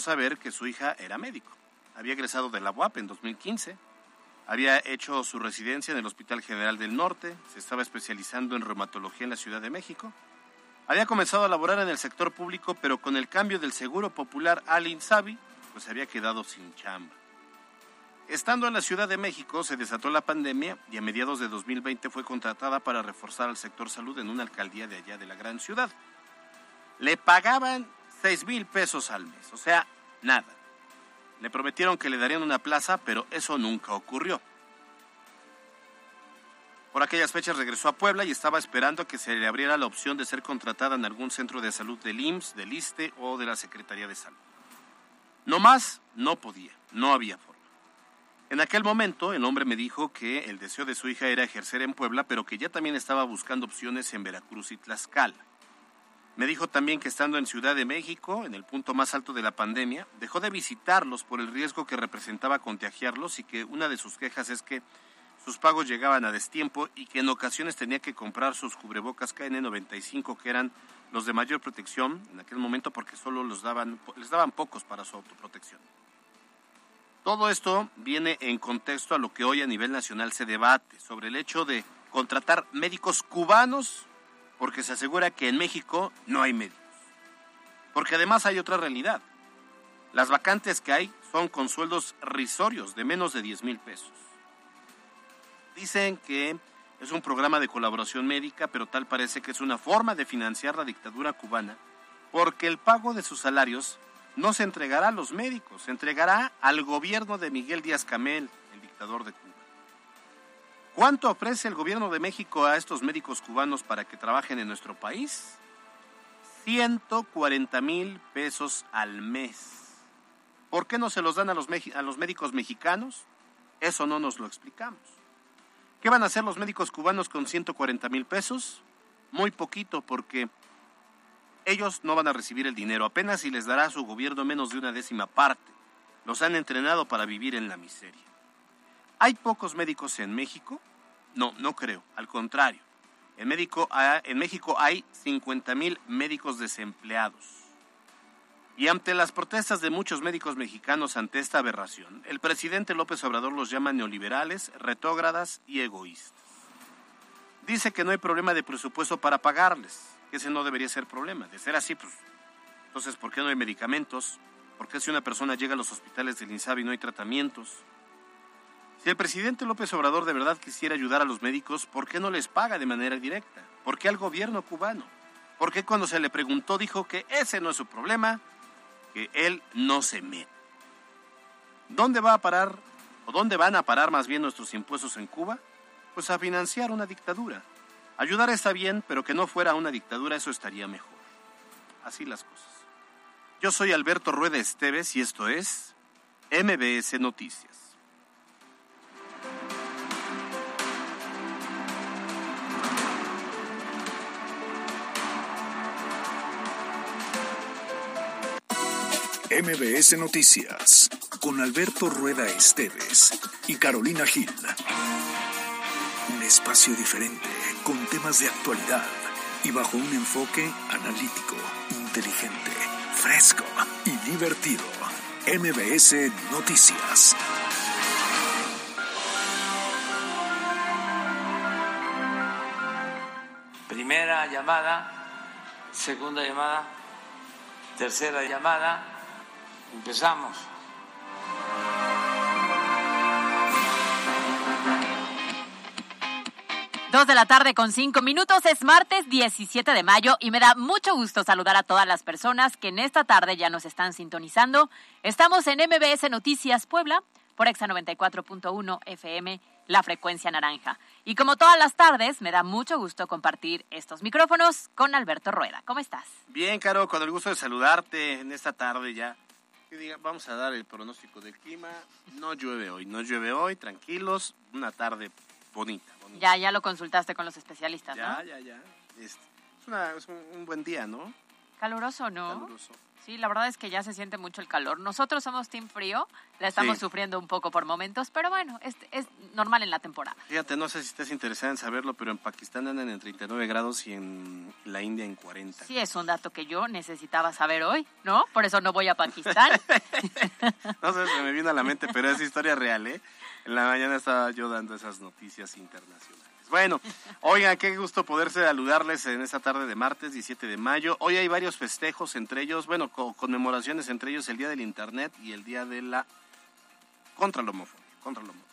saber que su hija era médico. Había egresado de la UAP en 2015. Había hecho su residencia en el Hospital General del Norte. Se estaba especializando en reumatología en la Ciudad de México. Había comenzado a laborar en el sector público, pero con el cambio del Seguro Popular al INSABI, pues se había quedado sin chamba. Estando en la Ciudad de México, se desató la pandemia y a mediados de 2020 fue contratada para reforzar al sector salud en una alcaldía de allá de la gran ciudad. Le pagaban 6 mil pesos al mes, o sea, nada. Le prometieron que le darían una plaza, pero eso nunca ocurrió. Por aquellas fechas regresó a Puebla y estaba esperando que se le abriera la opción de ser contratada en algún centro de salud del IMSS, del ISTE o de la Secretaría de Salud. No más, no podía, no había forma. En aquel momento, el hombre me dijo que el deseo de su hija era ejercer en Puebla, pero que ya también estaba buscando opciones en Veracruz y Tlaxcala. Me dijo también que estando en Ciudad de México, en el punto más alto de la pandemia, dejó de visitarlos por el riesgo que representaba contagiarlos y que una de sus quejas es que sus pagos llegaban a destiempo y que en ocasiones tenía que comprar sus cubrebocas KN95 que eran los de mayor protección en aquel momento porque solo los daban, les daban pocos para su autoprotección. Todo esto viene en contexto a lo que hoy a nivel nacional se debate sobre el hecho de contratar médicos cubanos porque se asegura que en México no hay médicos. Porque además hay otra realidad. Las vacantes que hay son con sueldos risorios de menos de 10 mil pesos. Dicen que es un programa de colaboración médica, pero tal parece que es una forma de financiar la dictadura cubana, porque el pago de sus salarios no se entregará a los médicos, se entregará al gobierno de Miguel Díaz Camel, el dictador de Cuba. ¿Cuánto ofrece el gobierno de México a estos médicos cubanos para que trabajen en nuestro país? 140 mil pesos al mes. ¿Por qué no se los dan a los, médicos mexicanos? Eso no nos lo explicamos. ¿Qué van a hacer los médicos cubanos con 140 mil pesos? Muy poquito porque ellos no van a recibir el dinero, apenas si les dará a su gobierno menos de una décima parte. Los han entrenado para vivir en la miseria. ¿Hay pocos médicos en México? No, no creo, al contrario. En, en México hay 50 mil médicos desempleados. Y ante las protestas de muchos médicos mexicanos ante esta aberración, el presidente López Obrador los llama neoliberales, retógradas y egoístas. Dice que no hay problema de presupuesto para pagarles, ese no debería ser problema. De ser así, pues, entonces, ¿por qué no hay medicamentos? ¿Por qué si una persona llega a los hospitales del INSABI no hay tratamientos? Si el presidente López Obrador de verdad quisiera ayudar a los médicos, ¿por qué no les paga de manera directa? ¿Por qué al gobierno cubano? ¿Por qué cuando se le preguntó dijo que ese no es su problema, que él no se mete? ¿Dónde va a parar, o dónde van a parar más bien nuestros impuestos en Cuba? Pues a financiar una dictadura. Ayudar está bien, pero que no fuera una dictadura, eso estaría mejor. Así las cosas. Yo soy Alberto Rueda Esteves y esto es MBS Noticias. MBS Noticias con Alberto Rueda Esteves y Carolina Gil. Un espacio diferente con temas de actualidad y bajo un enfoque analítico, inteligente, fresco y divertido. MBS Noticias. Primera llamada, segunda llamada, tercera llamada. Empezamos. Dos de la tarde con cinco minutos, es martes 17 de mayo y me da mucho gusto saludar a todas las personas que en esta tarde ya nos están sintonizando. Estamos en MBS Noticias Puebla por Exa 94.1 FM, la frecuencia naranja. Y como todas las tardes, me da mucho gusto compartir estos micrófonos con Alberto Rueda. ¿Cómo estás? Bien, Caro, con el gusto de saludarte en esta tarde ya vamos a dar el pronóstico del clima. No llueve hoy, no llueve hoy, tranquilos, una tarde bonita. Ya, ya lo consultaste con los especialistas, ya, ¿no? Ya, ya, ya. Es, un, buen día, ¿no? Caluroso, ¿no? Caluroso. Sí, la verdad es que ya se siente mucho el calor. Nosotros somos Team Frío, la estamos Sí. sufriendo un poco por momentos, pero bueno, es, es normal en la temporada. Fíjate, no sé si estás interesada en saberlo, pero en Pakistán andan en 39 grados y en la India en 40. Sí, es un dato que yo necesitaba saber hoy, ¿no? Por eso no voy a Pakistán. No sé, se me vino a la mente, pero es historia real, ¿eh? En la mañana estaba yo dando esas noticias internacionales. Bueno, oigan, qué gusto poder saludarles en esta tarde de martes 17 de mayo. Hoy hay varios festejos, entre ellos, bueno, co- conmemoraciones, entre ellos el Día del Internet y el Día de la... contra la homofobia, contra la homofobia.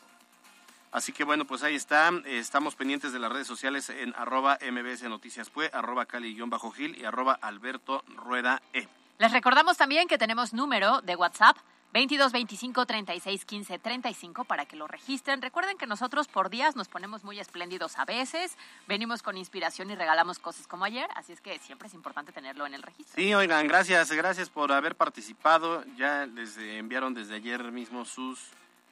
Así que bueno, pues ahí está. Estamos pendientes de las redes sociales en arroba mbs noticias fue, arroba cali-gil y arroba alberto rueda e. Les recordamos también que tenemos número de WhatsApp 22 25 36 15 35 para que lo registren. Recuerden que nosotros por días nos ponemos muy espléndidos a veces, venimos con inspiración y regalamos cosas como ayer, así es que siempre es importante tenerlo en el registro. Sí, oigan, gracias, gracias por haber participado. Ya les enviaron desde ayer mismo sus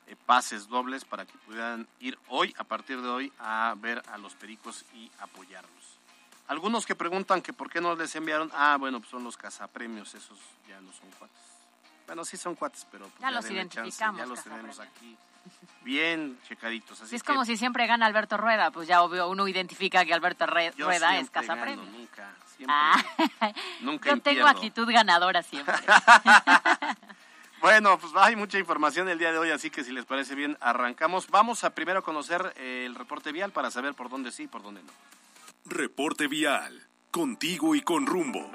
eh, pases dobles para que puedan ir hoy, a partir de hoy, a ver a los pericos y apoyarlos. Algunos que preguntan que por qué no les enviaron, ah, bueno, pues son los cazapremios, esos ya no son cuates. Bueno, sí son cuates, pero pues Ya los chance, identificamos, ya los tenemos aquí bien checaditos. Así Sí, es que como si siempre gana Alberto Rueda, pues ya obvio uno identifica que Alberto Re- yo Rueda es casa gano, premio. Nunca, siempre, Ah, nunca yo tengo pierdo. actitud ganadora siempre. Bueno, pues hay mucha información el día de hoy, así que si les parece bien, arrancamos. Vamos a primero conocer eh, el reporte vial para saber por dónde sí y por dónde no. Reporte vial. Contigo y con rumbo.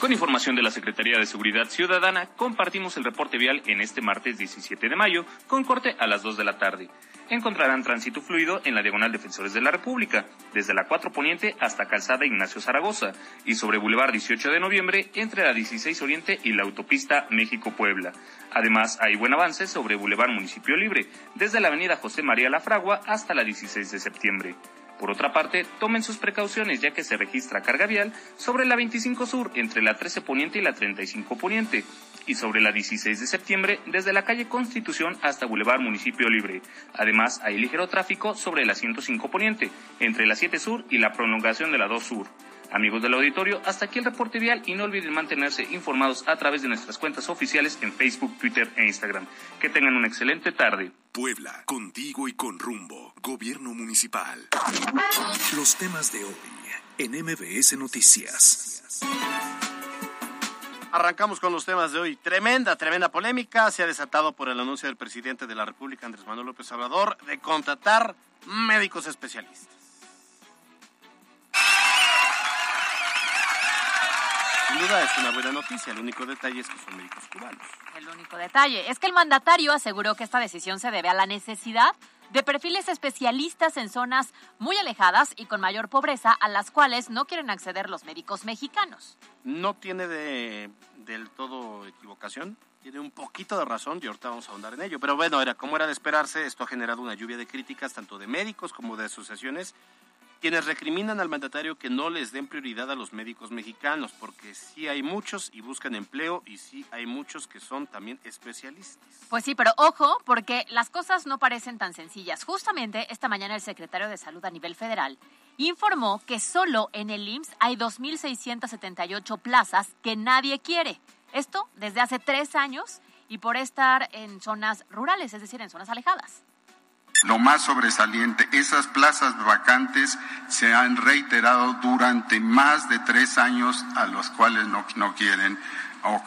Con información de la Secretaría de Seguridad Ciudadana, compartimos el reporte vial en este martes 17 de mayo, con corte a las 2 de la tarde. Encontrarán tránsito fluido en la Diagonal Defensores de la República, desde la 4 Poniente hasta Calzada Ignacio Zaragoza, y sobre Boulevard 18 de Noviembre entre la 16 Oriente y la autopista México-Puebla. Además, hay buen avance sobre Boulevard Municipio Libre, desde la Avenida José María La Fragua hasta la 16 de septiembre. Por otra parte, tomen sus precauciones ya que se registra carga vial sobre la 25 Sur entre la 13 Poniente y la 35 Poniente y sobre la 16 de septiembre desde la calle Constitución hasta Boulevard Municipio Libre. Además, hay ligero tráfico sobre la 105 Poniente entre la 7 Sur y la prolongación de la 2 Sur. Amigos del auditorio, hasta aquí el reporte vial y no olviden mantenerse informados a través de nuestras cuentas oficiales en Facebook, Twitter e Instagram. Que tengan una excelente tarde. Puebla, contigo y con rumbo. Gobierno municipal. Los temas de hoy en MBS Noticias. Arrancamos con los temas de hoy. Tremenda, tremenda polémica se ha desatado por el anuncio del presidente de la República, Andrés Manuel López Obrador, de contratar médicos especialistas. Sin duda es una buena noticia, el único detalle es que son médicos cubanos. El único detalle es que el mandatario aseguró que esta decisión se debe a la necesidad de perfiles especialistas en zonas muy alejadas y con mayor pobreza a las cuales no quieren acceder los médicos mexicanos. No tiene de, del todo equivocación, tiene un poquito de razón y ahorita vamos a ahondar en ello. Pero bueno, era como era de esperarse, esto ha generado una lluvia de críticas tanto de médicos como de asociaciones quienes recriminan al mandatario que no les den prioridad a los médicos mexicanos, porque sí hay muchos y buscan empleo y sí hay muchos que son también especialistas. Pues sí, pero ojo, porque las cosas no parecen tan sencillas. Justamente esta mañana el secretario de Salud a nivel federal informó que solo en el IMSS hay 2.678 plazas que nadie quiere. Esto desde hace tres años y por estar en zonas rurales, es decir, en zonas alejadas. Lo más sobresaliente, esas plazas vacantes se han reiterado durante más de tres años a los cuales no, no quieren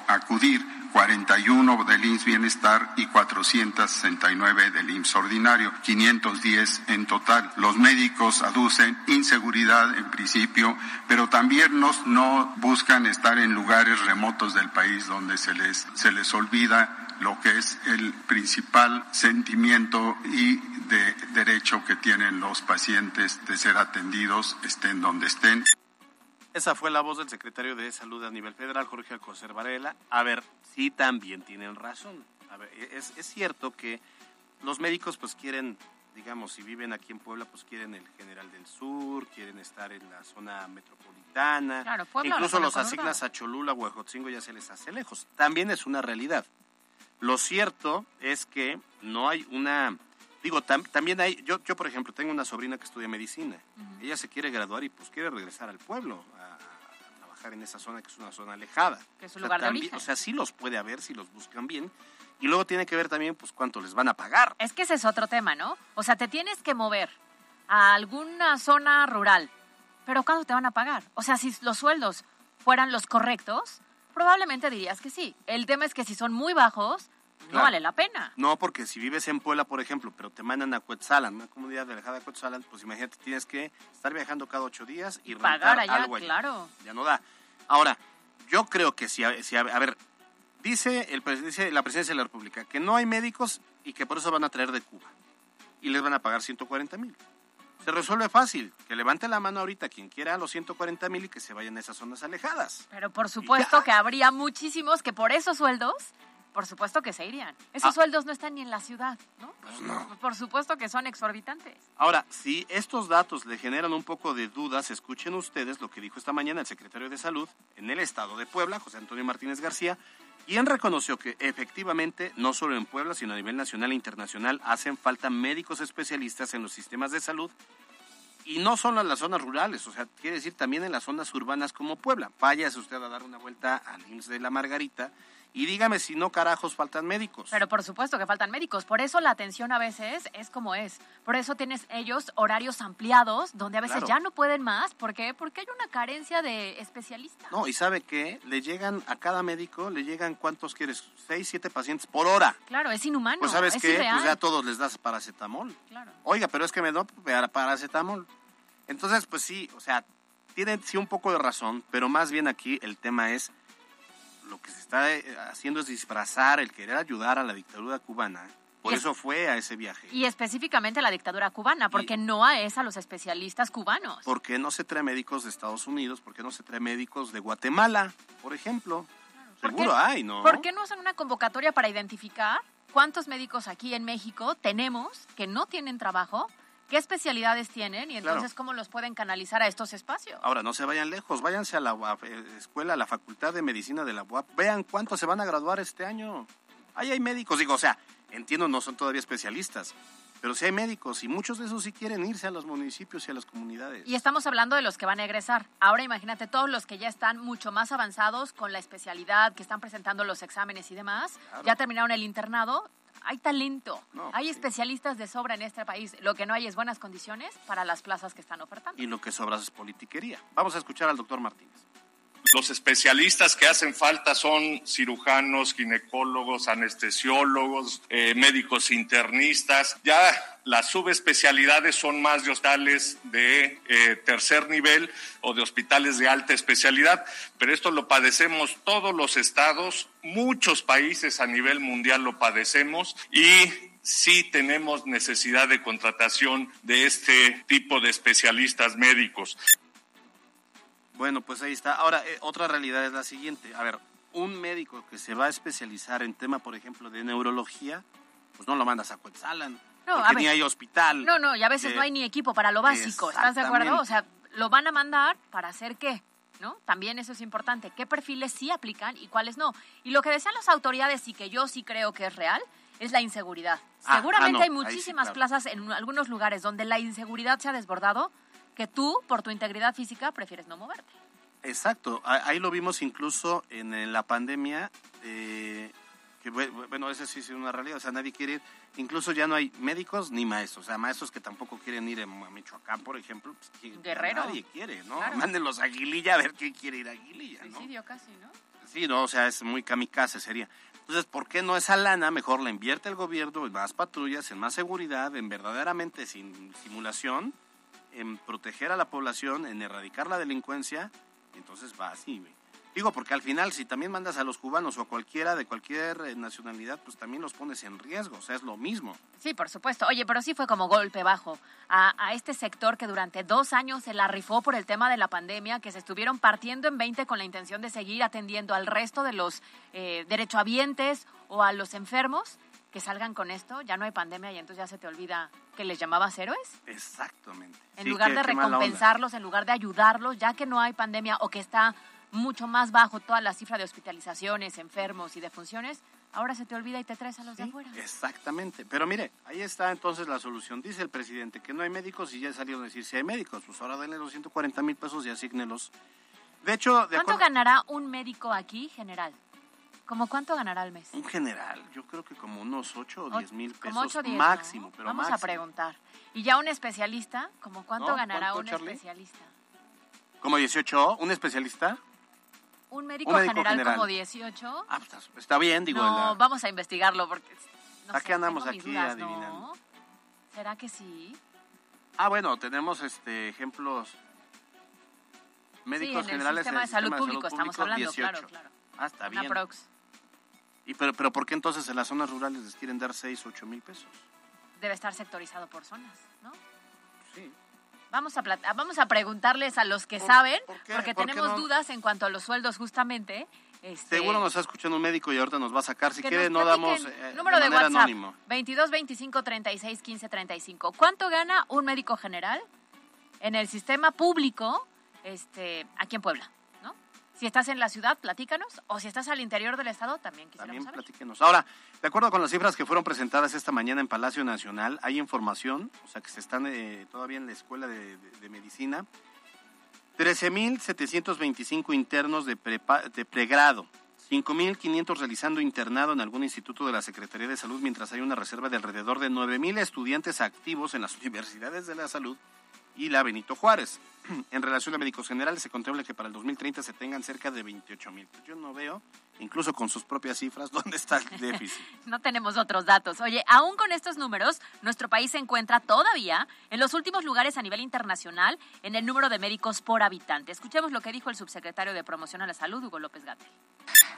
acudir. 41 del IMSS Bienestar y 469 del IMSS Ordinario, 510 en total. Los médicos aducen inseguridad en principio, pero también nos, no buscan estar en lugares remotos del país donde se les, se les olvida lo que es el principal sentimiento y de derecho que tienen los pacientes de ser atendidos, estén donde estén. Esa fue la voz del secretario de Salud a nivel federal, Jorge Alcocer Varela. A ver, sí también tienen razón. A ver, es, es cierto que los médicos pues quieren, digamos, si viven aquí en Puebla, pues quieren el General del Sur, quieren estar en la zona metropolitana. Claro, Puebla, Incluso los asignas a Cholula o a Jotzingo ya se les hace lejos. También es una realidad. Lo cierto es que no hay una... Digo, tam- también hay... Yo, yo, por ejemplo, tengo una sobrina que estudia medicina. Ella se quiere graduar y pues quiere regresar al pueblo trabajar en esa zona que es una zona alejada. Que es O sea, lugar de también- origen. O sea, sí los puede haber si los buscan bien. Y luego tiene que ver también, pues, cuánto les van a pagar. Es que ese es otro tema, ¿no? O sea, te tienes que mover a alguna zona rural, pero ¿cuánto te van a pagar? O sea, si los sueldos fueran los correctos, probablemente dirías que sí. El tema es que si son muy bajos, no vale la pena. No, porque si vives en Puebla, por ejemplo, pero te mandan a Cuetzalan, una comunidad alejada de Cuetzalan, pues imagínate, tienes que estar viajando cada ocho días y rentar Pagar allá, algo allá. claro. Ya no da. Ahora, yo creo que si, si a ver, dice, el, dice la presidencia de la República que no hay médicos y que por eso van a traer de Cuba. Y les van a pagar 140 mil. Se resuelve fácil. Que levante la mano ahorita quien quiera los 140 mil y que se vayan a esas zonas alejadas. Pero por supuesto que habría muchísimos que por esos sueldos, por supuesto que se irían. Esos Ah. sueldos no están ni en la ciudad, ¿no? Pues no. Por supuesto que son exorbitantes. Ahora, si estos datos le generan un poco de dudas, escuchen ustedes lo que dijo esta mañana el secretario de Salud en el estado de Puebla, José Antonio Martínez García, quien reconoció que efectivamente, no solo en Puebla, sino a nivel nacional e internacional, hacen falta médicos especialistas en los sistemas de salud y no solo en las zonas rurales, o sea, quiere decir también en las zonas urbanas como Puebla. Váyase usted a dar una vuelta al IMSS de la Margarita y dígame si no carajos faltan médicos. Pero por supuesto que faltan médicos. Por eso la atención a veces es como es. Por eso tienes ellos horarios ampliados donde a veces Claro. ya no pueden más. ¿Por qué? Porque hay una carencia de especialistas. No, y sabe que le llegan a cada médico, le llegan cuántos quieres, seis, siete pacientes por hora. Claro, es inhumano. Pues sabes es qué, irreal. pues ya a todos les das paracetamol. Claro. Oiga, pero es que me doy paracetamol. Entonces, pues sí, o sea, tienen sí un poco de razón, pero más bien aquí el tema es lo que se está eh, haciendo es disfrazar el querer ayudar a la dictadura cubana. Por Y es- eso fue a ese viaje. Y específicamente a la dictadura cubana, porque no a es a los especialistas cubanos. ¿Por qué no se trae médicos de Estados Unidos? ¿Por qué no se trae médicos de Guatemala, por ejemplo? ¿Por Seguro qué- hay, ¿no? ¿Por qué no hacen una convocatoria para identificar cuántos médicos aquí en México tenemos que no tienen trabajo, qué especialidades tienen y Claro. entonces cómo los pueden canalizar a estos espacios? Ahora, no se vayan lejos, váyanse a la UAP, eh, escuela, a la Facultad de Medicina de la UAP, vean cuántos se van a graduar este año. Ahí hay médicos, digo, o sea, entiendo, no son todavía especialistas, pero sí hay médicos y muchos de esos sí quieren irse a los municipios y a las comunidades. Y estamos hablando de los que van a egresar. Ahora imagínate todos los que ya están mucho más avanzados con la especialidad, que están presentando los exámenes y demás, Claro. ya terminaron el internado. Hay talento, No, hay sí. especialistas de sobra en este país. Lo que no hay es buenas condiciones para las plazas que están ofertando. Y lo que sobra es politiquería. Vamos a escuchar al doctor Martínez. Los especialistas que hacen falta son cirujanos, ginecólogos, anestesiólogos, eh, médicos internistas. Ya las subespecialidades son más de hospitales de eh, tercer nivel o de hospitales de alta especialidad, pero esto lo padecemos todos los estados, muchos países a nivel mundial lo padecemos y sí tenemos necesidad de contratación de este tipo de especialistas médicos. Bueno, pues ahí está. Ahora, eh, otra realidad es la siguiente. A ver, un médico que se va a especializar en tema, por ejemplo, de neurología, pues no lo mandas a Cuetzalan. No, porque a ni hay hospital. No, no, y a veces Eh, no hay ni equipo para lo básico, ¿estás de acuerdo? O sea, lo van a mandar para hacer qué, ¿no? También eso es importante. ¿Qué perfiles sí aplican y cuáles no? Y lo que decían las autoridades y que yo sí creo que es real es la inseguridad. Ah, Seguramente ah, no, hay sí, muchísimas claro. plazas en algunos lugares donde la inseguridad se ha desbordado que tú, por tu integridad física, prefieres no moverte. Exacto, ahí lo vimos incluso en, la pandemia, eh, que bue- bueno, esa sí es una realidad, o sea, nadie quiere ir, incluso ya no hay médicos ni maestros, o sea, maestros que tampoco quieren ir a Michoacán, por ejemplo, pues, Guerrero. nadie quiere, ¿no? Claro. Mándenlos a Aguililla a ver quién quiere ir a Aguililla, ¿no? Suicidio casi, ¿no? Sí, no, o sea, es muy kamikaze sería. Entonces, ¿por qué no esa lana mejor la invierte el gobierno en más patrullas, en más seguridad, en verdaderamente sin simulación, en proteger a la población, en erradicar la delincuencia? Entonces va así. Digo, porque al final, si también mandas a los cubanos o a cualquiera de cualquier eh, nacionalidad, pues también los pones en riesgo, o sea, es lo mismo. Sí, por supuesto. Oye, pero sí fue como golpe bajo a, a este sector que durante dos años se la rifó por el tema de la pandemia, que se estuvieron partiendo en 20 con la intención de seguir atendiendo al resto de los eh, derechohabientes o a los enfermos que salgan con esto. Ya no hay pandemia y entonces ya se te olvida que les llamabas héroes. Exactamente. En Sí, lugar qué- de recompensarlos, en lugar de ayudarlos, ya que no hay pandemia o que está mucho más bajo toda la cifra de hospitalizaciones, enfermos y defunciones, ahora se te olvida y te traes a los de afuera. Exactamente. Pero mire, ahí está entonces la solución. Dice el presidente que no hay médicos y ya salieron a decir si hay médicos. Pues ahora denle los 140 mil pesos y asígnelos De hecho, de ¿Cuánto ganará un médico aquí general? ¿Cómo cuánto ganará al mes? Un general, yo creo que como unos 8 o O- 10 mil pesos como 8 o 10, máximo, ¿no? pero Vamos máximo. a preguntar. Y ya un especialista, ¿como cuánto ¿No? ganará ¿Cuánto, un Charlie? especialista? Como 18, un especialista. Un médico, Un médico general, general. como 18. Ah, pues está, está bien, digo. no, la- vamos a investigarlo porque no ¿A qué sé, andamos tengo mis aquí dudas, adivinando? ¿no? ¿Será que sí? Ah, bueno, tenemos este ejemplos sí, médicos en el generales sistema en de el salud sistema de público salud estamos público, hablando, 18. claro, claro. Ah, está Una bien. prox. ¿Y pero, pero por qué entonces en las zonas rurales les quieren dar 6, 8 mil pesos? Debe estar sectorizado por zonas, ¿no? Sí. Vamos a, vamos a preguntarles a los que ¿Por- saben, por porque ¿Por qué tenemos no? dudas en cuanto a los sueldos justamente. Este, Seguro nos está escuchando un médico y ahorita nos va a sacar. Si quiere, no damos eh, número de, manera WhatsApp anónimo. 22 25 36 15 35. ¿Cuánto gana un médico general en el sistema público este aquí en Puebla. Si estás en la ciudad, platícanos, o si estás al interior del estado, también quisiéramos También saber. platíquenos. Ahora, de acuerdo con las cifras que fueron presentadas esta mañana en Palacio Nacional, hay información, o sea, que se están eh, todavía en la Escuela de, de- de Medicina, 13.725 internos de, prepa- de pregrado, 5.500 realizando internado en algún instituto de la Secretaría de Salud, mientras hay una reserva de alrededor de 9.000 estudiantes activos en las universidades de la salud y la Benito Juárez. En relación a médicos generales, se contempla que para el 2030 se tengan cerca de 28 mil. Yo no veo, incluso con sus propias cifras, dónde está el déficit. No tenemos otros datos. Oye, aún con estos números, nuestro país se encuentra todavía en los últimos lugares a nivel internacional en el número de médicos por habitante. Escuchemos lo que dijo el subsecretario de Promoción a la Salud, Hugo López Gatel.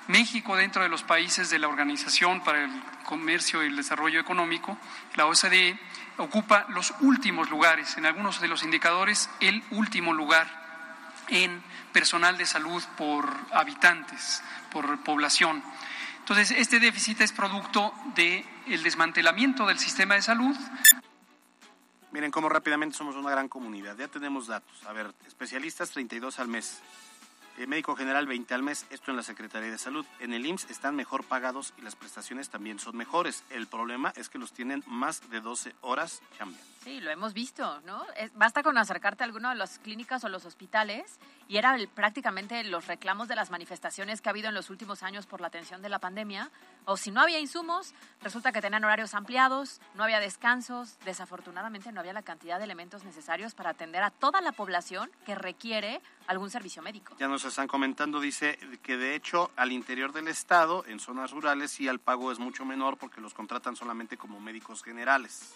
México, dentro de los países de la Organización para el Comercio y el Desarrollo Económico, la OCDE, ocupa los últimos lugares, en algunos de los indicadores, el último lugar en personal de salud por habitantes, por población. Entonces, este déficit es producto del desmantelamiento del sistema de salud, Miren cómo rápidamente somos una gran comunidad. Ya tenemos datos. A ver, especialistas 32 al mes. Eh, médico general 20 al mes, esto en la Secretaría de Salud. En el IMSS están mejor pagados y las prestaciones también son mejores. El problema es que los tienen más de 12 horas chambeando. Sí, lo hemos visto, ¿no? Es- basta con acercarte a alguno de las clínicas o los hospitales y era prácticamente los reclamos de las manifestaciones que ha habido en los últimos años por la atención de la pandemia. O si no había insumos, resulta que tenían horarios ampliados, no había descansos, desafortunadamente no había la cantidad de elementos necesarios para atender a toda la población que requiere algún servicio médico. Ya nos están comentando, dice que de hecho al interior del estado, en zonas rurales, sí el pago es mucho menor porque los contratan solamente como médicos generales.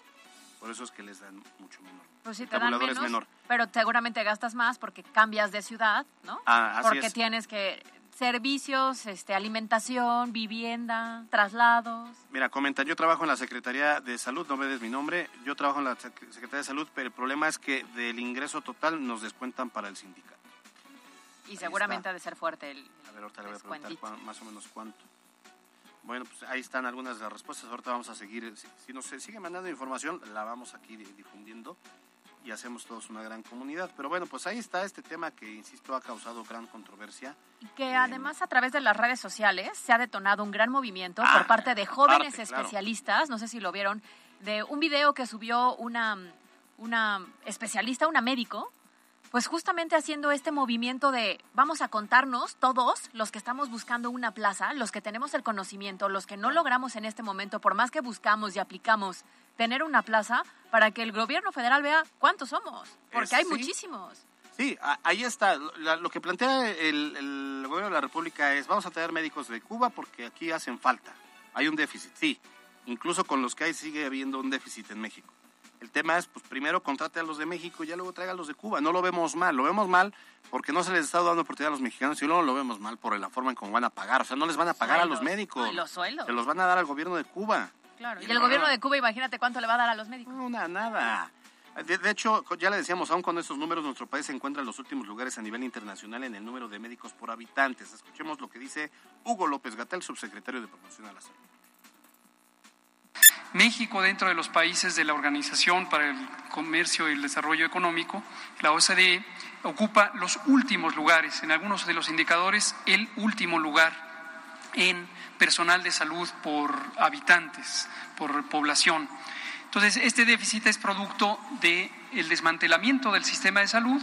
Por eso es que les dan mucho menor. Pues sí, El te dan menos, es menor. pero seguramente gastas más porque cambias de ciudad, ¿no? Ah, así porque es. tienes que servicios, este, alimentación, vivienda, traslados. Mira, comentan, yo trabajo en la Secretaría de Salud, no me des mi nombre, yo trabajo en la Sec- Secretaría de Salud, pero el problema es que del ingreso total nos descuentan para el sindicato. Y Ahí seguramente está. ha de ser fuerte el A ver, ahorita le voy a preguntar cuán- más o menos cuánto. Bueno, pues ahí están algunas de las respuestas. Ahorita vamos a seguir. Si, si nos sigue mandando información, la vamos aquí di- difundiendo y hacemos todos una gran comunidad. Pero bueno, pues ahí está este tema que, insisto, ha causado gran controversia. Y que Eh, además a través de las redes sociales se ha detonado un gran movimiento Ah, por parte de jóvenes claro. especialistas, no sé si lo vieron, de un video que subió una, una especialista, una médico, pues justamente haciendo este movimiento de vamos a contarnos todos los que estamos buscando una plaza, los que tenemos el conocimiento, los que no logramos en este momento, por más que buscamos y aplicamos tener una plaza, para que el gobierno federal vea cuántos somos, porque hay sí. muchísimos. Sí, ahí está. Lo que plantea el, el gobierno de la República es, vamos a traer médicos de Cuba porque aquí hacen falta. Hay un déficit, sí. Incluso con los que hay sigue habiendo un déficit en México. El tema es, pues primero contrate a los de México y ya luego traiga a los de Cuba. No lo vemos mal, lo vemos mal porque no se les está dando oportunidad a los mexicanos y luego lo vemos mal por la forma en cómo van a pagar. O sea, no les van a pagar a los médicos. Los sueldos. Se los van a dar al gobierno de Cuba. Claro. Y Y el no- gobierno de Cuba, imagínate cuánto le va a dar a los médicos. No, na- nada. De, de hecho, ya le decíamos, aún con estos números, nuestro país se encuentra en los últimos lugares a nivel internacional en el número de médicos por habitantes. Escuchemos lo que dice Hugo López Gatel, subsecretario de Promoción a la Salud. México, dentro de los países de la Organización para el Comercio y el Desarrollo Económico, la OCDE, ocupa los últimos lugares, en algunos de los indicadores, el último lugar en personal de salud por habitantes, por población. Entonces, este déficit es producto del desmantelamiento del sistema de salud,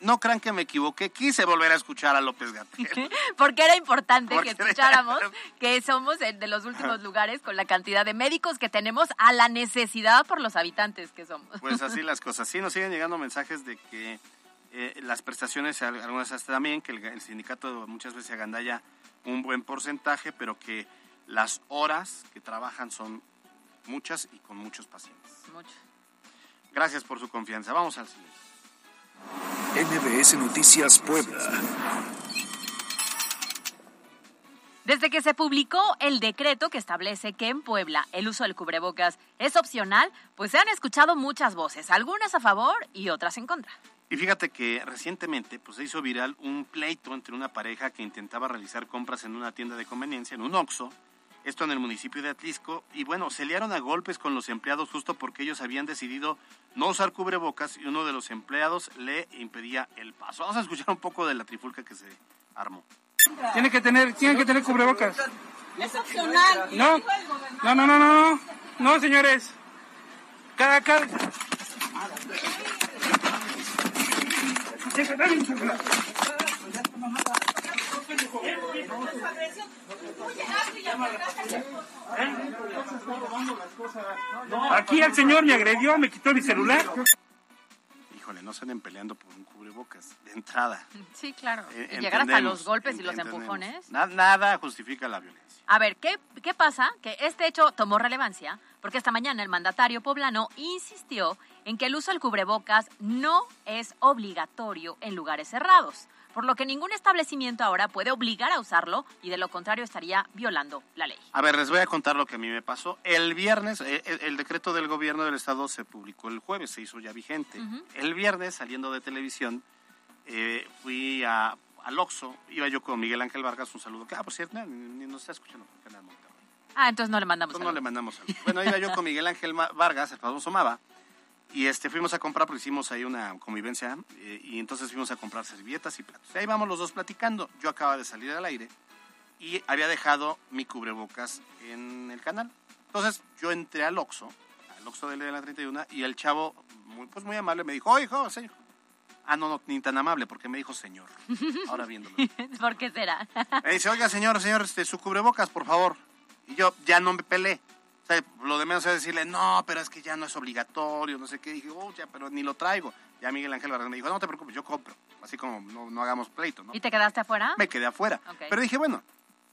no crean que me equivoqué, quise volver a escuchar a López Gatel. Porque era importante Porque que era- escucháramos que somos de los últimos lugares con la cantidad de médicos que tenemos a la necesidad por los habitantes que somos. Pues así las cosas. Sí, nos siguen llegando mensajes de que eh, las prestaciones, al- algunas hasta también, que el, el sindicato muchas veces agandalla un buen porcentaje, pero que las horas que trabajan son muchas y con muchos pacientes. Mucho. Gracias por su confianza. Vamos al siguiente. MBS Noticias Puebla. Desde que se publicó el decreto que establece que en Puebla el uso del cubrebocas es opcional, pues se han escuchado muchas voces, algunas a favor y otras en contra. Y fíjate que recientemente pues, se hizo viral un pleito entre una pareja que intentaba realizar compras en una tienda de conveniencia, en un Oxxo, esto en el municipio de Atlisco, y bueno, se liaron a golpes con los empleados justo porque ellos habían decidido no usar cubrebocas y uno de los empleados le impedía el paso. Vamos a escuchar un poco de la trifulca que se armó. Tiene que tener, tienen que tener cubrebocas. Es opcional. No, no, no, no, no, no, no, señores. Cada, cada. Aquí el señor me agredió, me quitó mi celular. Híjole, no se anden peleando por un cubrebocas de entrada. Sí, claro. Eh, Y llegar hasta los golpes y los empujones. Na- nada justifica la violencia. A ver, ¿qué, ¿qué pasa? Que este hecho tomó relevancia porque esta mañana el mandatario poblano insistió en que el uso del cubrebocas no es obligatorio en lugares cerrados, por lo que ningún establecimiento ahora puede obligar a usarlo y de lo contrario estaría violando la ley. A ver, les voy a contar lo que a mí me pasó. El viernes, eh, el, el decreto del gobierno del estado se publicó el jueves, se hizo ya vigente. El viernes, saliendo de televisión, eh, fui a, al Oxxo, iba yo con Miguel Ángel Vargas, un saludo. Que, ah, por cierto, ni, ni nos está escuchando porque. Ah, entonces no le mandamos Entonces no le mandamos. Bueno, iba yo con Miguel Ángel Vargas, el famoso Mava, y este, fuimos a comprar, porque hicimos ahí una convivencia, eh, y entonces fuimos a comprar servilletas y platos. Y ahí vamos los dos platicando. Yo acababa de salir al aire y había dejado mi cubrebocas en el canal. Entonces yo entré al Oxxo, al Oxxo de la 31, y el chavo, muy, pues muy amable, me dijo, oye, hijo, señor. Ah, no, no, ni tan amable, porque me dijo señor. Ahora viéndolo. ¿Por qué será? Me dice, oiga, señor, señor, este, su cubrebocas, por favor. Y yo ya no me pelé. Sea, lo de menos es decirle, no, pero es que ya no es obligatorio, no sé qué. dije, oh, ya, pero ni lo traigo. Ya Miguel Ángel Vargas me dijo, no te preocupes, yo compro. Así como no, no hagamos pleito, ¿no? ¿Y te quedaste afuera? Me quedé afuera. Pero dije, bueno,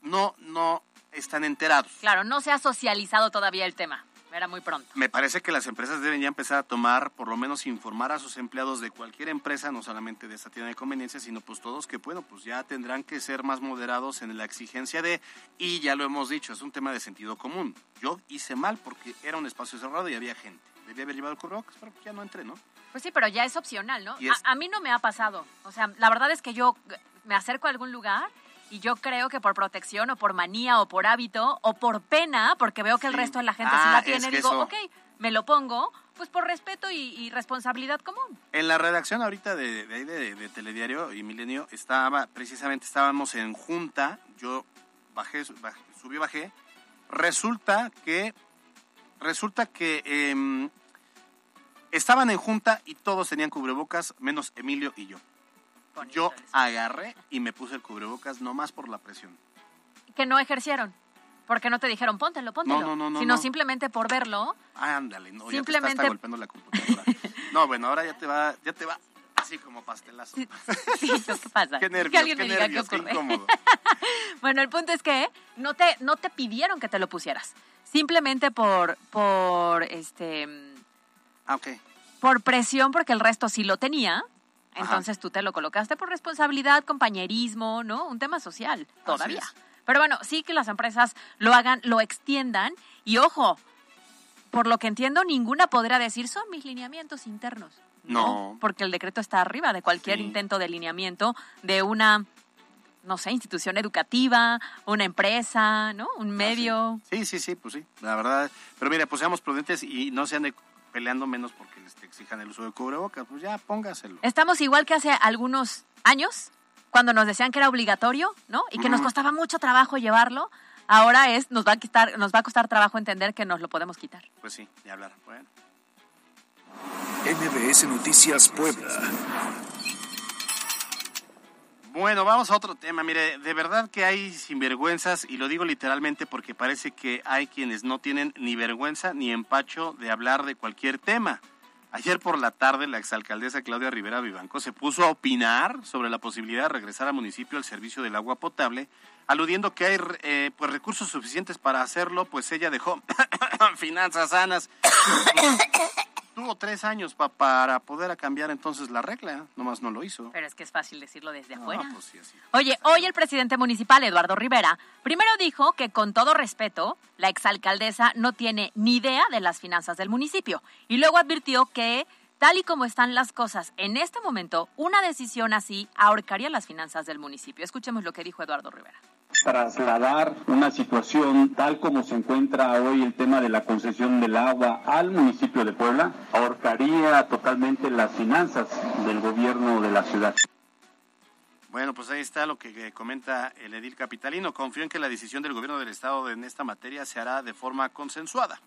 no, no están enterados. Claro, no se ha socializado todavía el tema. Era muy pronto. Me parece que las empresas deben ya empezar a tomar, por lo menos informar a sus empleados de cualquier empresa, no solamente de esta tienda de conveniencia, sino pues todos que, bueno, pues ya tendrán que ser más moderados en la exigencia de, y ya lo hemos dicho, es un tema de sentido común. Yo hice mal porque era un espacio cerrado y había gente. Debía haber llevado el cubrebocas, pero pues ya no entré, ¿no? Pues sí, pero ya es opcional, ¿no? Es- A, a mí no me ha pasado. O sea, la verdad es que yo me acerco a algún lugar y yo creo que por protección o por manía o por hábito o por pena, porque veo que el Sí. resto de la gente sí Ah, la es tiene, digo, eso- ok, me lo pongo, pues por respeto y, y responsabilidad común. En la redacción ahorita de, de- de Telediario y Milenio estaba, precisamente estábamos en junta, yo bajé, bajé subí, bajé, resulta que, resulta que em, estaban en junta y todos tenían cubrebocas, menos Emilio y yo. Yo agarré y me puse el cubrebocas nomás por la presión. Que no ejercieron. Porque no te dijeron, póntelo, póntelo. no, no, no, sino no. simplemente por verlo. Ándale, no, Simplemente- ya te está golpeando la computadora. No, bueno, ahora ya te va, ya te va así como pastelazo. Sí, ¿Qué pasa? Qué nervios, que alguien qué me diga nervios, qué qué ocurre. incómodo. Bueno, el punto es que no te, no te pidieron que te lo pusieras. Simplemente por, por, este, Ah, ok. por presión, porque el resto sí lo tenía. Ajá. Entonces tú te lo colocaste por responsabilidad, compañerismo, ¿no? Un tema social, todavía. Pero bueno, sí que las empresas lo hagan, lo extiendan. Y ojo, por lo que entiendo, ninguna podrá decir son mis lineamientos internos. No. Porque el decreto está arriba de cualquier Sí. intento de lineamiento de una, no sé, institución educativa, una empresa, ¿no? Un medio. Sí, sí, sí, pues sí, la verdad. Pero mira, pues seamos prudentes y no se ande peleando menos porque les exijan el uso de cubrebocas. Pues ya, póngaselo. Estamos igual que hace algunos años, cuando nos decían que era obligatorio, ¿no? Y que nos costaba mucho trabajo llevarlo. Ahora es, nos va a quitar, nos va a costar trabajo entender que nos lo podemos quitar. Pues sí, ni hablar. Bueno. MBS Noticias Puebla. Bueno, vamos a otro tema. Mire, de verdad que hay sinvergüenzas, y lo digo literalmente porque parece que hay quienes no tienen ni vergüenza ni empacho de hablar de cualquier tema. Ayer por la tarde, la exalcaldesa Claudia Rivera Vivanco se puso a opinar sobre la posibilidad de regresar al municipio al servicio del agua potable, aludiendo que hay eh, pues recursos suficientes para hacerlo, pues ella dejó finanzas sanas. Tuvo tres años pa- para poder cambiar entonces la regla, nomás no lo hizo. Pero es que es fácil decirlo desde No, afuera. pues sí. Oye, hoy el presidente municipal, Eduardo Rivera, primero dijo que con todo respeto, la exalcaldesa no tiene ni idea de las finanzas del municipio. Y luego advirtió que, tal y como están las cosas en este momento, una decisión así ahorcaría las finanzas del municipio. Escuchemos lo que dijo Eduardo Rivera. Trasladar una situación tal como se encuentra hoy el tema de la concesión del agua al municipio de Puebla, ahorcaría totalmente las finanzas del gobierno de la ciudad. Bueno, pues ahí está lo que eh, comenta el edil capitalino. Confío en que la decisión del gobierno del estado en esta materia se hará de forma consensuada.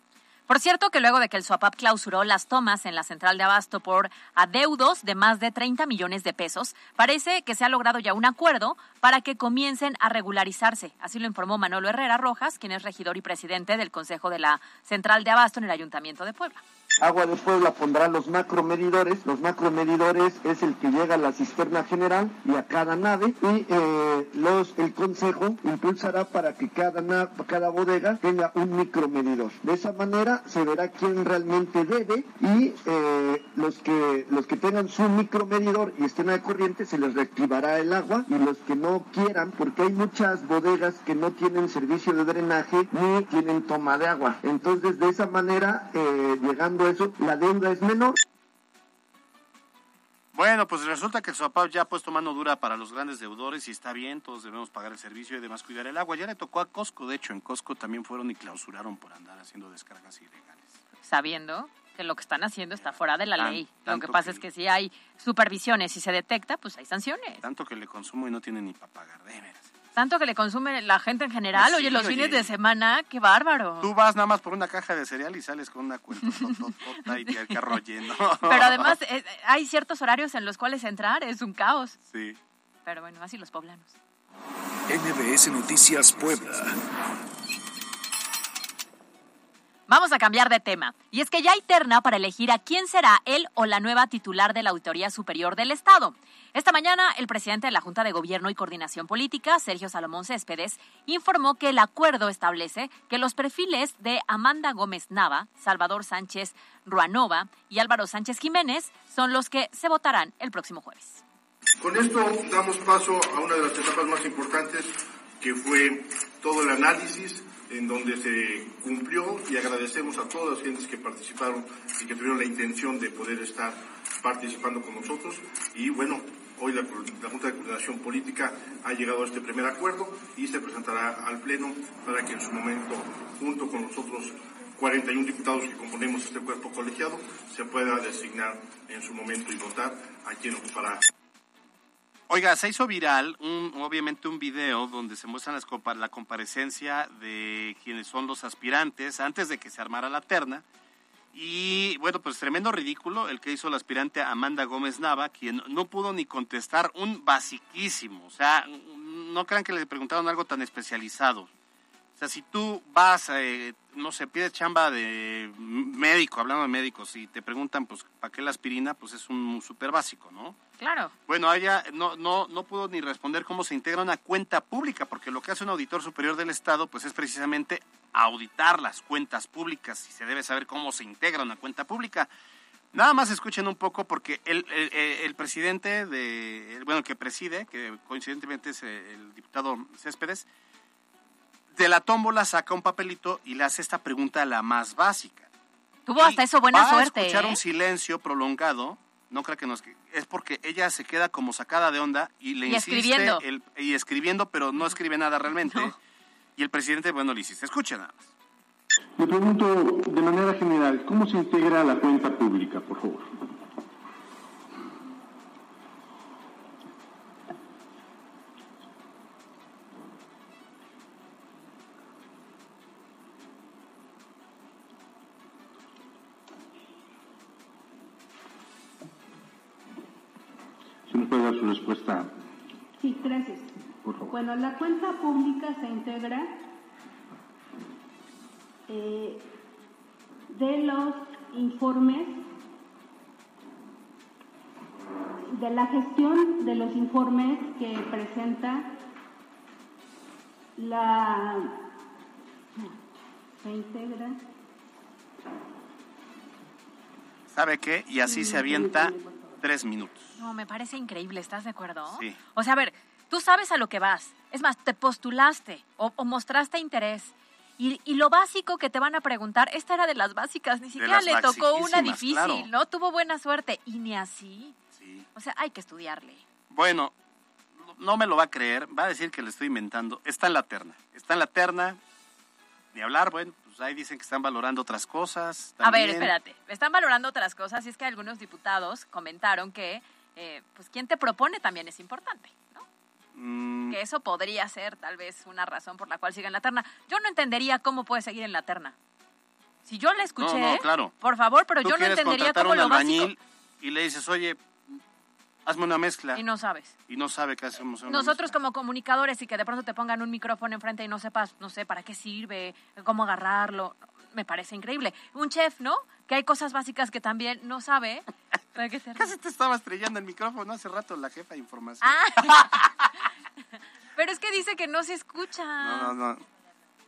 Por cierto, que luego de que el SUAPAP clausuró las tomas en la central de abasto por adeudos de más de 30 millones de pesos, parece que se ha logrado ya un acuerdo para que comiencen a regularizarse. Así lo informó Manolo Herrera Rojas, quien es regidor y presidente del Consejo de la Central de Abasto en el Ayuntamiento de Puebla. Agua de Puebla pondrá los macromedidores. Los macromedidores es el que llega a la cisterna general y a cada nave y eh, los, el consejo impulsará para que cada, na- cada bodega tenga un micromedidor. De esa manera se verá quién realmente debe y eh, los, que, los que tengan su micromedidor y estén al corriente se les reactivará el agua y los que no quieran, porque hay muchas bodegas que no tienen servicio de drenaje ni tienen toma de agua. Entonces de esa manera, eh, llegando eso, la deuda es menor. Bueno, pues resulta que el SOAPAP ya ha puesto mano dura para los grandes deudores y está bien, todos debemos pagar el servicio y además cuidar el agua. Ya le tocó a Costco, de hecho, en Costco también fueron y clausuraron por andar haciendo descargas ilegales. Sabiendo que lo que están haciendo está fuera de la Tan- ley. Lo que pasa que- es que si hay supervisiones y se detecta, pues hay sanciones. Tanto que le consumo y no tiene ni para pagar, de. Tanto que le consume la gente en general. Pues oye, sí, los oye. fines de semana, qué bárbaro. Tú vas nada más por una caja de cereal y sales con una cuenta y el carro lleno. Pero además eh, hay ciertos horarios en los cuales entrar es un caos. Sí. Pero bueno, así los poblanos. NBS Noticias Puebla. Vamos a cambiar de tema. Y es que ya hay terna para elegir a quién será él o la nueva titular de la Auditoría Superior del Estado. Esta mañana, el presidente de la Junta de Gobierno y Coordinación Política, Sergio Salomón Céspedes, informó que el acuerdo establece que los perfiles de Amanda Gómez Nava, Salvador Sánchez Ruanova y Álvaro Sánchez Jiménez son los que se votarán el próximo jueves. Con esto damos paso a una de las etapas más importantes, que fue todo el análisis en donde se cumplió y agradecemos a todas las gentes que participaron y que tuvieron la intención de poder estar participando con nosotros. Y bueno, hoy la, Junta de Coordinación Política ha llegado a este primer acuerdo y se presentará al Pleno para que en su momento, junto con los otros 41 diputados que componemos este cuerpo colegiado, se pueda designar en su momento y votar a quien ocupará. Oiga, se hizo viral, un, obviamente, un video donde se muestra la comparecencia de quienes son los aspirantes antes de que se armara la terna. Y bueno, pues tremendo ridículo el que hizo la aspirante Amanda Gómez Nava, quien no pudo ni contestar un basiquísimo. O sea, no crean que le preguntaron algo tan especializado. O sea, si tú vas, eh, no sé, pides chamba de médico, hablando de médicos, y te preguntan, pues, ¿para qué la aspirina? Pues es un súper básico, ¿no? Claro. Bueno, ella no, no, no pudo ni responder cómo se integra una cuenta pública, porque lo que hace un auditor superior del Estado, pues es precisamente auditar las cuentas públicas y se debe saber cómo se integra una cuenta pública. Nada más escuchen un poco porque el, el, el presidente de, el- bueno, que preside, que coincidentemente es el diputado Céspedes, de la tómbola saca un papelito y le hace esta pregunta la más básica. Tuvo hasta eso buena Va suerte. A escuchar ¿eh? un silencio prolongado. No creo que nos es porque ella se queda como sacada de onda y le Y insiste escribiendo. el- y escribiendo, pero no escribe nada realmente. Y el presidente, bueno, le insiste. Escuchen nada más. Le pregunto de manera general, ¿cómo se integra la cuenta pública, por favor? Su respuesta Sí, gracias. Bueno, la cuenta pública se integra eh, de los informes, de la gestión de los informes que presenta la... Se integra. ¿Sabe qué? Y así se avienta tres minutos. No, me parece increíble, ¿estás de acuerdo? Sí. O sea, a ver, tú sabes a lo que vas. Es más, te postulaste o, o mostraste interés. Y, y, lo básico que te van a preguntar, esta era de las básicas, ni siquiera le tocó una difícil, claro. ¿no? Tuvo buena suerte. Y ni así. Sí. O sea, hay que estudiarle. Bueno, no me lo va a creer, va a decir que le estoy inventando. Está en la terna. Está en la terna. Ni hablar, bueno, pues ahí dicen que están valorando otras cosas. A ver, también. espérate. Están valorando otras cosas y es que algunos diputados comentaron que, eh, pues, quien te propone también es importante, ¿no? Mm, Que eso podría ser tal vez una razón por la cual siga en la terna. Yo no entendería cómo puede seguir en la terna. Si yo la escuché, No, no, claro. por favor, pero yo no entendería cómo lo albañil básico. y le dices, oye, hazme una mezcla. Y no sabes. Y no sabe qué hacemos. una Nosotros como comunicadores y que de pronto te pongan un micrófono enfrente y no sepas, no sé, para qué sirve, cómo agarrarlo, me parece increíble. Un chef, ¿no? Que hay cosas básicas que también no sabe. ¿Para qué te Casi te estaba estrellando el micrófono hace rato la jefa de información. Ah. Pero es que dice que no se escucha. No, no, no.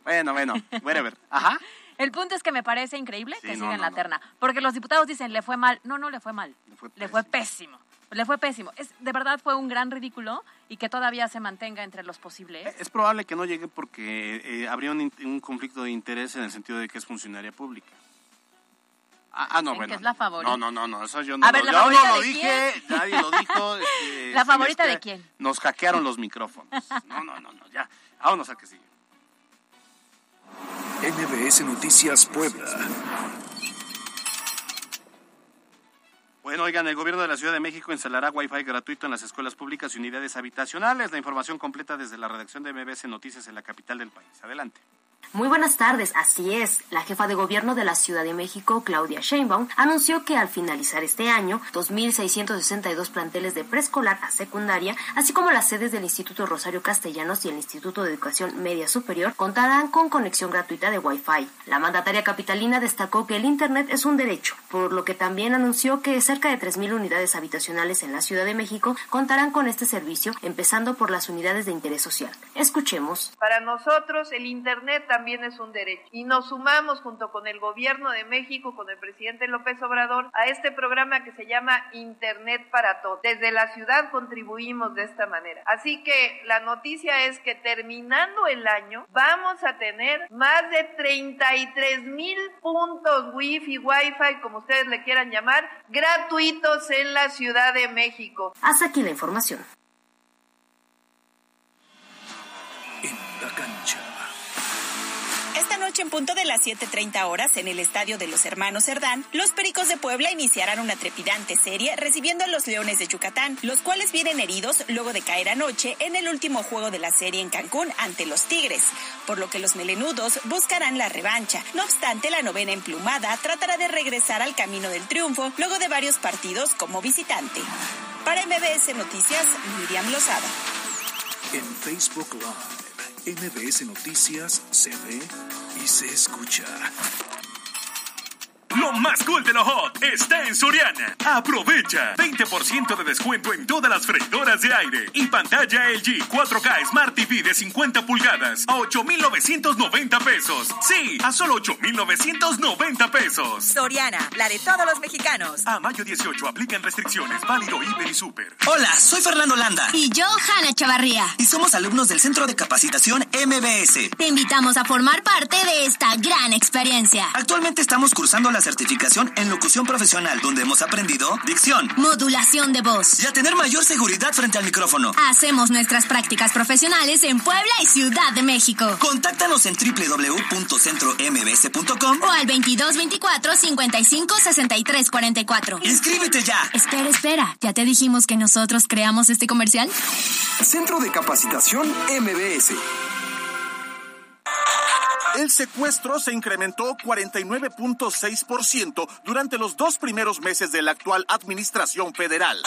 Bueno, bueno, whatever. Ajá. El punto es que me parece increíble Sí, que no, siga en no, la no. terna. Porque los diputados dicen, le fue mal. No, no le fue mal. Le fue Le fue pésimo. Le fue pésimo. Es, de verdad fue un gran ridículo y que todavía se mantenga entre los posibles. Es probable que no llegue porque eh, habría un, conflicto de interés en el sentido de que es funcionaria pública. Ah, ah, no, bueno. que es la favorita. No, no, no, no, eso yo no, A ver, lo, ¿la yo favorita no lo dije, quién? nadie lo dijo. este, ¿La favorita de quién? Nos hackearon los micrófonos. No, no, no, no, ya. Vámonos a que sigue. MBS Noticias Puebla. Bueno, oigan, el gobierno de la Ciudad de México instalará Wi-Fi gratuito en las escuelas públicas y unidades habitacionales. La información completa desde la redacción de MBS Noticias en la capital del país. Adelante. Muy buenas tardes, así es. La jefa de gobierno de la Ciudad de México, Claudia Sheinbaum, anunció que al finalizar este año, 2.662 planteles de preescolar a secundaria, así como las sedes del Instituto Rosario Castellanos y el Instituto de Educación Media Superior, contarán con conexión gratuita de Wi-Fi. La mandataria capitalina destacó que el Internet es un derecho, por lo que también anunció que cerca de 3.000 unidades habitacionales en la Ciudad de México contarán con este servicio, empezando por las unidades de interés social. Escuchemos. Para nosotros el Internet también es un derecho y nos sumamos junto con el gobierno de México, con el presidente López Obrador, a este programa que se llama Internet para Todos. Desde la ciudad contribuimos de esta manera. Así que la noticia es que terminando el año vamos a tener más de 33 mil puntos Wi-Fi, Wi-Fi, como ustedes le quieran llamar, gratuitos en la Ciudad de México. Hasta aquí la información. En punto de las 7.30 horas en el estadio de los hermanos Cerdán, los Pericos de Puebla iniciarán una trepidante serie recibiendo a los Leones de Yucatán, los cuales vienen heridos luego de caer anoche en el último juego de la serie en Cancún ante los Tigres, por lo que los melenudos buscarán la revancha. No obstante, la novena emplumada tratará de regresar al camino del triunfo luego de varios partidos como visitante. Para MBS Noticias, Miriam Lozada. En Facebook Live, MBS Noticias se ve y se escucha. Lo más cool de lo hot está en Soriana. Aprovecha 20% de descuento en todas las freidoras de aire y pantalla LG 4K Smart TV de 50 pulgadas a 8,990 pesos. Sí, a solo 8,990 pesos. Soriana, la de todos los mexicanos. A mayo 18 aplican restricciones. Válido Hiper y Super. Hola, soy Fernando Landa. Y yo, Hanna Chavarría. Y somos alumnos del Centro de Capacitación MBS. Te invitamos a formar parte de esta gran experiencia. Actualmente estamos cursando la certificación en locución profesional, donde hemos aprendido dicción, modulación de voz y a tener mayor seguridad frente al micrófono. Hacemos nuestras prácticas profesionales en Puebla y Ciudad de México. Contáctanos en www.centrombs.com o al 2224 55 63 44. ¡Inscríbete ya! Espera, espera. ¿Ya te dijimos que nosotros creamos este comercial? Centro de Capacitación MBS. El secuestro se incrementó 49.6% durante los dos primeros meses de la actual administración federal.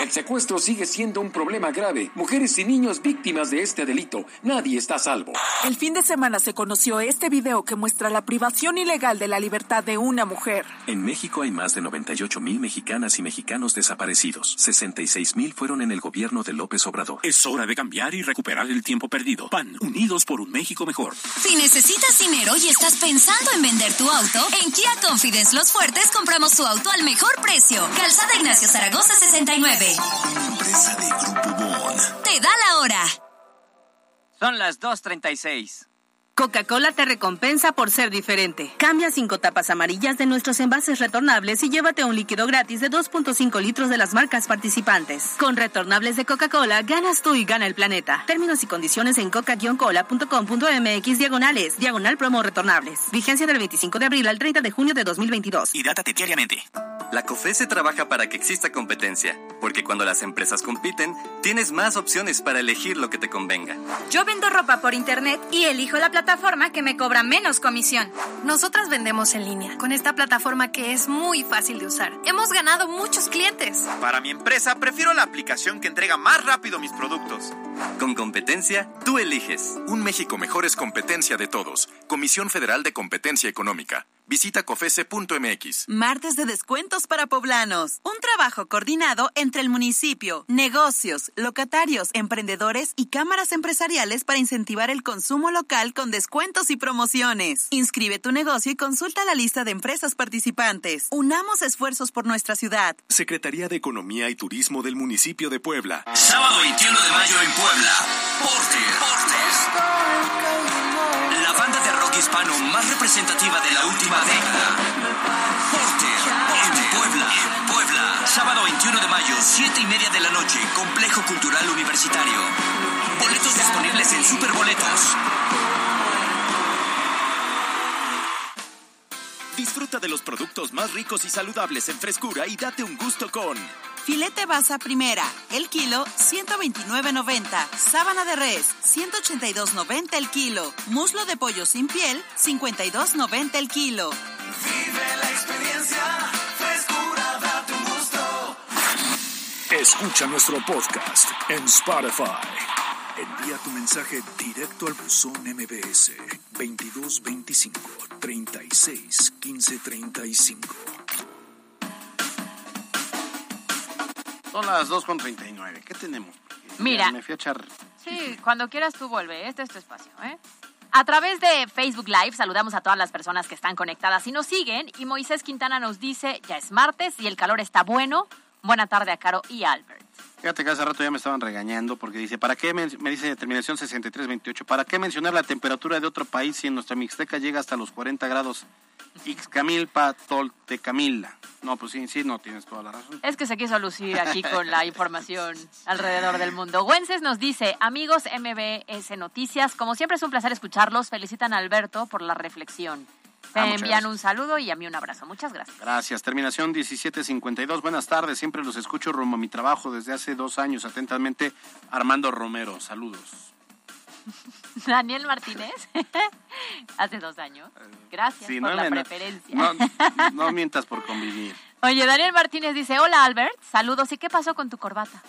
El secuestro sigue siendo un problema grave. Mujeres y niños víctimas de este delito. Nadie está a salvo. El fin de semana se conoció este video que muestra la privación ilegal de la libertad de una mujer. En México hay más de 98 mil mexicanas y mexicanos desaparecidos. 66 mil fueron en el gobierno de López Obrador. Es hora de cambiar y recuperar el tiempo perdido. PAN, unidos por un México mejor. Si necesitas dinero y estás pensando en vender tu auto, en Kia Confidence Los Fuertes compramos tu auto al mejor precio. Calzada Ignacio Zaragoza 69. Una empresa de Grupo Bon. Te da la hora. Son las 2.36. Coca-Cola te recompensa por ser diferente. Cambia cinco tapas amarillas de nuestros envases retornables y llévate un líquido gratis de 2.5 litros de las marcas participantes. Con retornables de Coca-Cola, ganas tú y gana el planeta. Términos y condiciones en coca-cola.com.mx diagonales, diagonal promo retornables. Vigencia del 25 de abril al 30 de junio de 2022. Hidrátate diariamente. La COFESE trabaja para que exista competencia, porque cuando las empresas compiten, tienes más opciones para elegir lo que te convenga. Yo vendo ropa por internet y elijo la plataforma que me cobra menos comisión. Nosotras vendemos en línea, con esta plataforma que es muy fácil de usar. Hemos ganado muchos clientes. Para mi empresa, prefiero la aplicación que entrega más rápido mis productos. Con competencia, tú eliges. Un México mejor es competencia de todos. Comisión Federal de Competencia Económica. Visita cofese.mx. Martes de descuentos para poblanos. Un trabajo coordinado entre el municipio, negocios, locatarios, emprendedores y cámaras empresariales para incentivar el consumo local con descuentos y promociones. Inscribe tu negocio y consulta la lista de empresas participantes. Unamos esfuerzos por nuestra ciudad. Secretaría de Economía y Turismo del municipio de Puebla. Sábado 21 de mayo en Puebla. Porter. La banda de rock hispano más representativa de la última década. Porter. En Puebla. Puebla. Sábado 21 de mayo, 7 y media de la noche. Complejo Cultural Universitario. Boletos disponibles en Superboletos. Disfruta de los productos más ricos y saludables en frescura y date un gusto con Filete basa primera, el kilo 129.90. Sábana de res 182.90 el kilo. Muslo de pollo sin piel 52.90 el kilo. Vive la experiencia, frescura, date un gusto. Escucha nuestro podcast en Spotify. Envía tu mensaje directo al buzón MBS 2225 36 15 35. Son las 2.39. ¿Qué tenemos? Mira. Me fui a echar. Sí, cuando quieras tú vuelve. Este es tu espacio, ¿eh? A través de Facebook Live saludamos a todas las personas que están conectadas y nos siguen. Y Moisés Quintana nos dice, ya es martes y el calor está bueno. Buena tarde a Caro y Albert. Fíjate que hace rato ya me estaban regañando porque dice, ¿para qué, men- me dice terminación 6328, ¿para qué mencionar la temperatura de otro país si en nuestra Mixteca llega hasta los 40 grados? Ixcamilpa, Toltecamila. No, pues sí, sí, no, tienes toda la razón. Es que se quiso lucir aquí con la información alrededor del mundo. Wences nos dice, amigos MBS Noticias, como siempre es un placer escucharlos. Felicitan a Alberto por la reflexión. Te Ah, muchas envían gracias. un saludo y a mí un abrazo. Muchas gracias. Gracias. Terminación 1752. Buenas tardes. Siempre los escucho rumbo a mi trabajo desde hace dos años. Atentamente, Armando Romero. Saludos. Daniel Martínez, hace dos años. Gracias Sí, por no la me- preferencia. No, no mientas por convivir. Oye, Daniel Martínez dice, hola Albert, saludos. ¿Y qué pasó con tu corbata?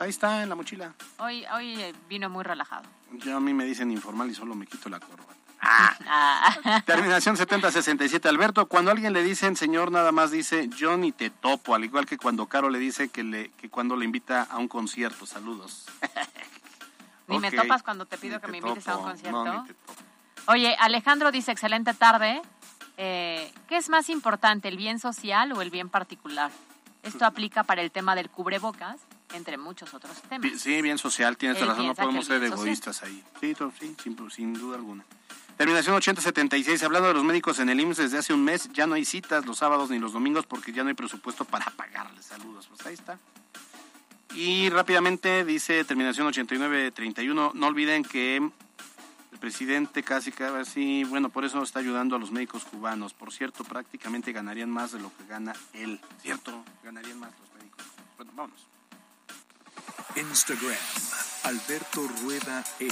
Ahí está, en la mochila. Hoy, hoy eh, vino muy relajado. Yo a mí me dicen informal y solo me quito la corbata. Terminación 7067. Alberto, cuando alguien le dicen señor, nada más dice yo ni te topo, al igual que cuando Caro le dice que, le, que cuando le invita a un concierto. Saludos. Ni me topas cuando te pido Ni que te me invites a un concierto. No, Oye, Alejandro dice, excelente tarde. Eh, ¿Qué es más importante, el bien social o el bien particular? Esto aplica para el tema del cubrebocas, entre muchos otros temas. Sí, bien social, tienes razón, no podemos ser social. egoístas ahí. Sí, sí, sin, sin duda alguna. Terminación 8076, hablando de los médicos en el IMSS desde hace un mes, ya no hay citas los sábados ni los domingos porque ya no hay presupuesto para pagarles. Saludos, pues ahí está. Y rápidamente dice terminación 8931, no olviden que el presidente casi casi, bueno, por eso está ayudando a los médicos cubanos. Por cierto, prácticamente ganarían más de lo que gana él. ¿Cierto? Ganarían más los médicos. Bueno, vámonos. Instagram, Alberto Rueda E.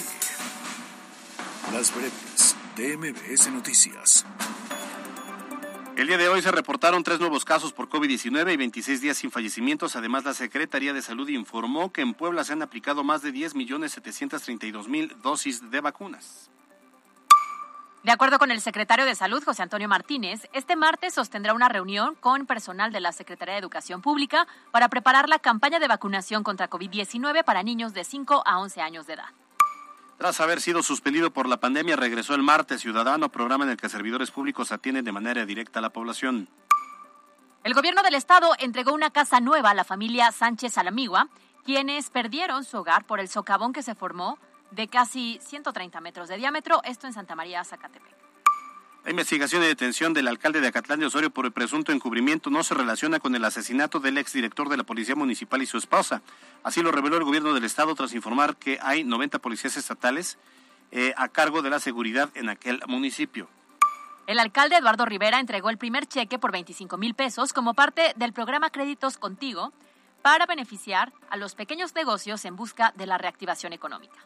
Las breves de MBS Noticias. El día de hoy se reportaron tres nuevos casos por COVID-19 y 26 días sin fallecimientos. Además, la Secretaría de Salud informó que en Puebla se han aplicado más de 10.732.000 dosis de vacunas. De acuerdo con el secretario de Salud, José Antonio Martínez, este martes sostendrá una reunión con personal de la Secretaría de Educación Pública para preparar la campaña de vacunación contra COVID-19 para niños de 5 a 11 años de edad. Tras haber sido suspendido por la pandemia, regresó el martes Ciudadano, programa en el que servidores públicos atienden de manera directa a la población. El gobierno del estado entregó una casa nueva a la familia Sánchez Alamigua, quienes perdieron su hogar por el socavón que se formó de casi 130 metros de diámetro, esto en Santa María, Zacatepec. La investigación y detención del alcalde de Acatlán de Osorio por el presunto encubrimiento no se relaciona con el asesinato del exdirector de la Policía Municipal y su esposa. Así lo reveló el gobierno del estado tras informar que hay 90 policías estatales eh, a cargo de la seguridad en aquel municipio. El alcalde Eduardo Rivera entregó el primer cheque por 25 mil pesos como parte del programa Créditos Contigo para beneficiar a los pequeños negocios en busca de la reactivación económica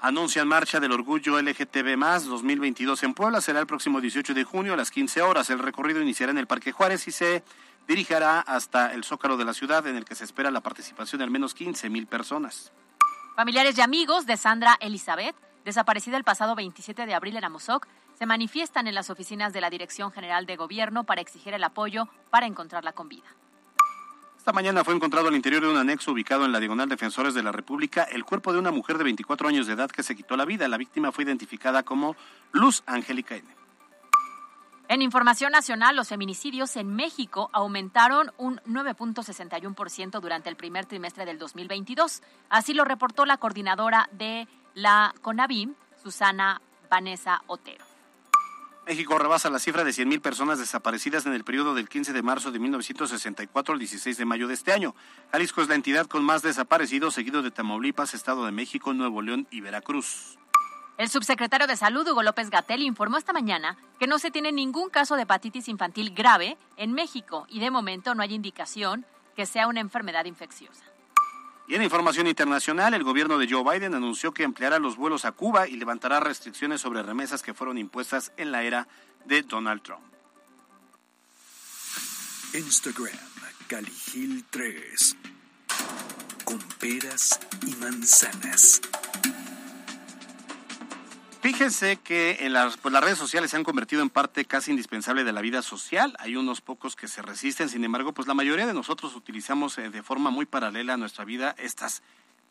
anuncian marcha del orgullo LGTB 2022 en Puebla. Será el próximo 18 de junio a las 15 horas. El recorrido iniciará en el Parque Juárez y se dirigirá hasta el Zócalo de la ciudad, en el que se espera la participación de al menos 15 mil personas. Familiares y amigos de Sandra Elizabeth, desaparecida el pasado 27 de abril en Amozoc, se manifiestan en las oficinas de la Dirección General de Gobierno para exigir el apoyo para encontrarla con vida. Esta mañana fue encontrado al interior de un anexo ubicado en la Diagonal Defensores de la República el cuerpo de una mujer de 24 años de edad que se quitó la vida. La víctima fue identificada como Luz Angélica N. En información nacional, los feminicidios en México aumentaron un 9.61% durante el primer trimestre del 2022. Así lo reportó la coordinadora de la CONAVIM, Susana Vanessa Otero. México rebasa la cifra de 100.000 personas desaparecidas en el periodo del 15 de marzo de 1964 al 16 de mayo de este año. Jalisco es la entidad con más desaparecidos, seguido de Tamaulipas, Estado de México, Nuevo León y Veracruz. El subsecretario de Salud, Hugo López Gatel, informó esta mañana que no se tiene ningún caso de hepatitis infantil grave en México y de momento no hay indicación que sea una enfermedad infecciosa. Y en información internacional, el gobierno de Joe Biden anunció que ampliará los vuelos a Cuba y levantará restricciones sobre remesas que fueron impuestas en la era de Donald Trump. Instagram, Caligil 3. Con peras y manzanas. Fíjense que las, pues las redes sociales se han convertido en parte casi indispensable de la vida social. Hay unos pocos que se resisten, sin embargo, pues la mayoría de nosotros utilizamos eh, de forma muy paralela a nuestra vida estas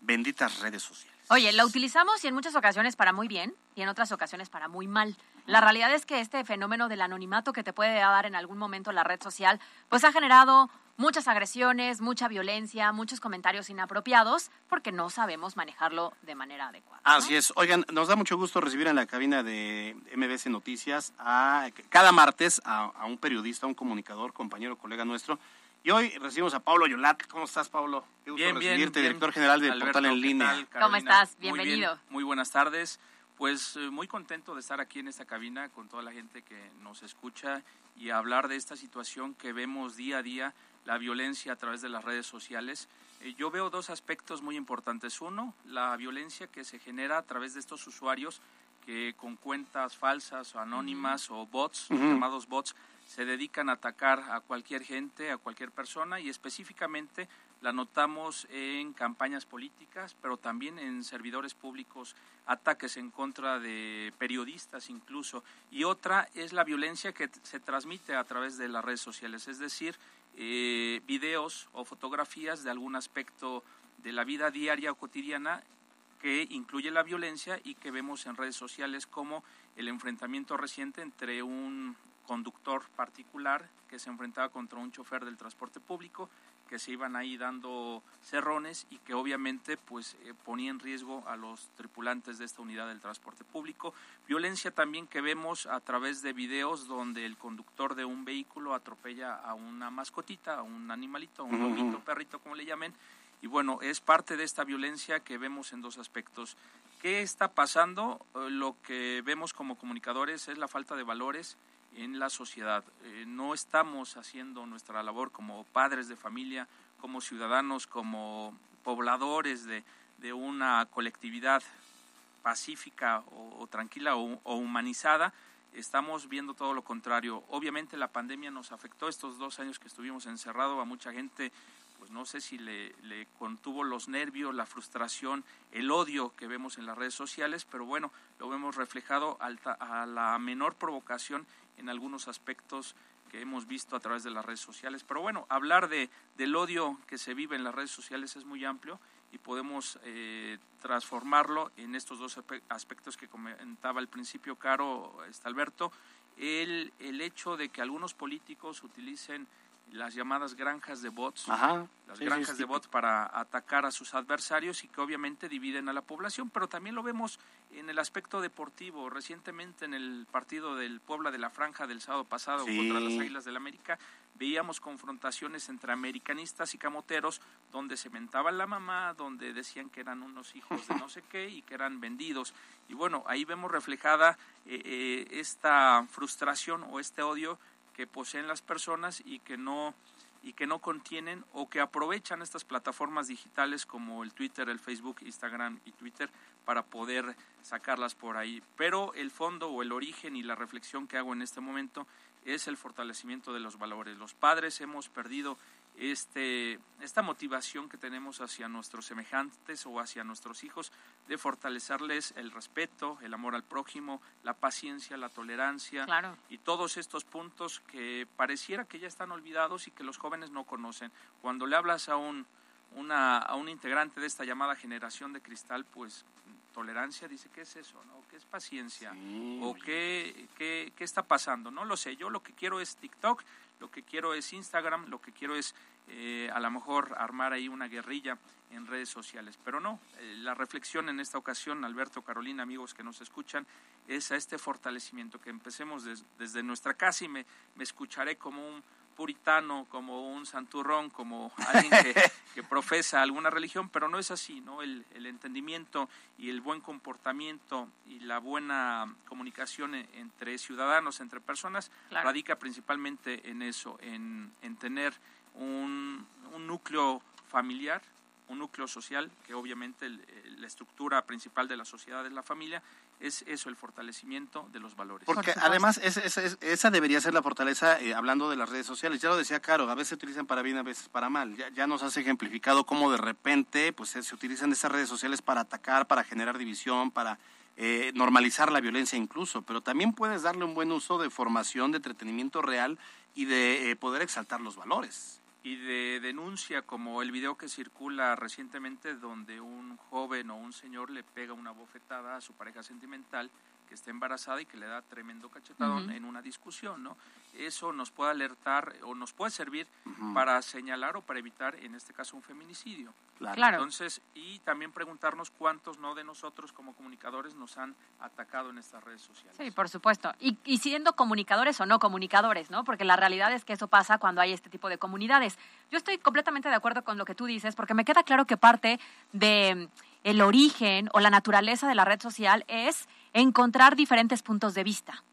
benditas redes sociales. Oye, la utilizamos y en muchas ocasiones para muy bien y en otras ocasiones para muy mal. La realidad es que este fenómeno del anonimato que te puede dar en algún momento la red social, pues ha generado muchas agresiones, mucha violencia, muchos comentarios inapropiados, porque no sabemos manejarlo de manera adecuada. Así es. Oigan, nos da mucho gusto recibir en la cabina de MBC Noticias a cada martes a, un periodista, a un comunicador, compañero, colega nuestro. Y hoy recibimos a Pablo Yolat. ¿Cómo estás, Pablo? Qué gusto bien, recibirte, director general de Portal en Línea. ¿Cómo estás? Bienvenido. Muy, buenas tardes. Pues eh, muy contento de estar aquí en esta cabina con toda la gente que nos escucha y hablar de esta situación que vemos día a día la violencia a través de las redes sociales. Eh, yo veo dos aspectos muy importantes. Uno, la violencia que se genera a través de estos usuarios que con cuentas falsas o anónimas o bots, llamados bots, se dedican a atacar a cualquier gente, a cualquier persona y específicamente la notamos en campañas políticas, pero también en servidores públicos, ataques en contra de periodistas incluso. Y otra es la violencia que se transmite a través de las redes sociales, es decir, eh, videos o fotografías de algún aspecto de la vida diaria o cotidiana que incluye la violencia y que vemos en redes sociales como el enfrentamiento reciente entre un conductor particular que se enfrentaba contra un chofer del transporte público que se iban ahí dando cerrones y que obviamente pues eh, ponía en riesgo a los tripulantes de esta unidad del transporte público. Violencia también que vemos a través de videos donde el conductor de un vehículo atropella a una mascotita, a un animalito, a un lomito, perrito, como le llamen. Y bueno, es parte de esta violencia que vemos en dos aspectos. ¿Qué está pasando? Eh, lo que vemos como comunicadores es la falta de valores en la sociedad. Eh, no estamos haciendo nuestra labor como padres de familia, como ciudadanos, como pobladores de, una colectividad pacífica o, tranquila o, humanizada, estamos viendo todo lo contrario. Obviamente la pandemia nos afectó estos dos años que estuvimos encerrados, a mucha gente, pues no sé si le, contuvo los nervios, la frustración, el odio que vemos en las redes sociales, pero bueno, lo vemos reflejado a la menor provocación en algunos aspectos que hemos visto a través de las redes sociales. Pero bueno, hablar de, del odio que se vive en las redes sociales es muy amplio y podemos eh, transformarlo en estos dos aspectos que comentaba al principio Caro, este Alberto, el, el hecho de que algunos políticos utilicen las llamadas granjas de bots, las granjas de bots para atacar a sus adversarios y que obviamente dividen a la población, pero también lo vemos en el aspecto deportivo. Recientemente en el partido del Puebla de la Franja del sábado pasado contra las Águilas del América, veíamos confrontaciones entre americanistas y camoteros donde se mentaba la mamá, donde decían que eran unos hijos de no sé qué y que eran vendidos. Y bueno, ahí vemos reflejada eh, eh, esta frustración o este odio que poseen las personas y que no y que no contienen o que aprovechan estas plataformas digitales como el Twitter, el Facebook, Instagram y Twitter para poder sacarlas por ahí. Pero el fondo o el origen y la reflexión que hago en este momento es el fortalecimiento de los valores. Los padres hemos perdido este, esta motivación que tenemos hacia nuestros semejantes o hacia nuestros hijos de fortalecerles el respeto, el amor al prójimo, la paciencia, la tolerancia y todos estos puntos que pareciera que ya están olvidados y que los jóvenes no conocen. Cuando le hablas a un, una, a un integrante de esta llamada generación de cristal, pues tolerancia dice, ¿qué es eso? No? ¿Qué es paciencia? ¿O qué, qué, qué está pasando? No lo sé, yo lo que quiero es TikTok lo que quiero es Instagram, lo que quiero es eh, a lo mejor armar ahí una guerrilla en redes sociales. Pero no, eh, la reflexión en esta ocasión, Alberto, Carolina, amigos que nos escuchan, es a este fortalecimiento, que empecemos desde nuestra casa y me, me escucharé como un puritano, como un santurrón, como alguien que, profesa alguna religión, pero no es así, ¿no? El, entendimiento y el buen comportamiento y la buena comunicación e, entre ciudadanos, entre personas, radica principalmente en eso, en, en tener un, un núcleo familiar, un núcleo social, que obviamente la estructura principal de la sociedad es la familia, es eso, el fortalecimiento de los valores. Porque además esa debería ser la fortaleza, eh, hablando de las redes sociales. Ya lo decía Caro, a veces se utilizan para bien, a veces para mal. Ya, ya nos has ejemplificado cómo de repente pues, se utilizan esas redes sociales para atacar, para generar división, para eh, normalizar la violencia incluso. Pero también puedes darle un buen uso de formación, de entretenimiento real y de eh, poder exaltar los valores y de denuncia como el video que circula recientemente donde un joven o un señor le pega una bofetada a su pareja sentimental que está embarazada y que le da tremendo cachetadón en una discusión, ¿no? Eso nos puede alertar o nos puede servir para señalar o para evitar, en este caso, un feminicidio. Claro. Entonces, y también preguntarnos cuántos no de nosotros como comunicadores nos han atacado en estas redes sociales. Sí, por supuesto. Y, y siendo comunicadores o no comunicadores, ¿no? Porque la realidad es que eso pasa cuando hay este tipo de comunidades. Yo estoy completamente de acuerdo con lo que tú dices, porque me queda claro que parte de el origen o la naturaleza de la red social es encontrar diferentes puntos de vista.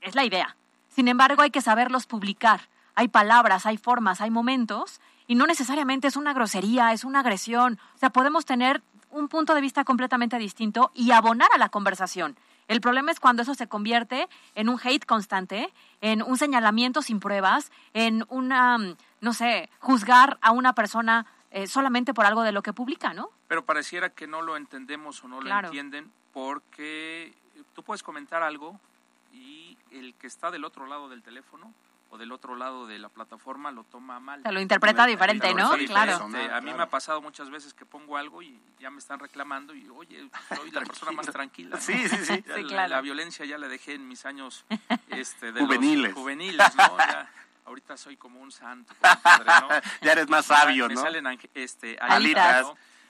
Es la idea. Sin embargo, hay que saberlos publicar. Hay palabras, hay formas, hay momentos, y no necesariamente es una grosería, es una agresión. O sea, podemos tener un punto de vista completamente distinto y abonar a la conversación. El problema es cuando eso se convierte en un hate constante, en un señalamiento sin pruebas, en una, no sé, juzgar a una persona eh, solamente por algo de lo que publica, ¿no? Pero pareciera que no lo entendemos o no lo entienden porque tú puedes comentar algo y el que está del otro lado del teléfono o del otro lado de la plataforma lo toma mal. Se lo interpreta diferente, ¿no? Claro. a mí me ha pasado muchas veces que pongo algo y ya me están reclamando y, oye, soy la persona más tranquila. Sí, sí, sí. la, violencia ya la dejé en mis años este, de juveniles. juveniles, ¿no? Ahorita soy como un santo. ¿no? ya eres más sabio, me ¿no? salen este, alitas.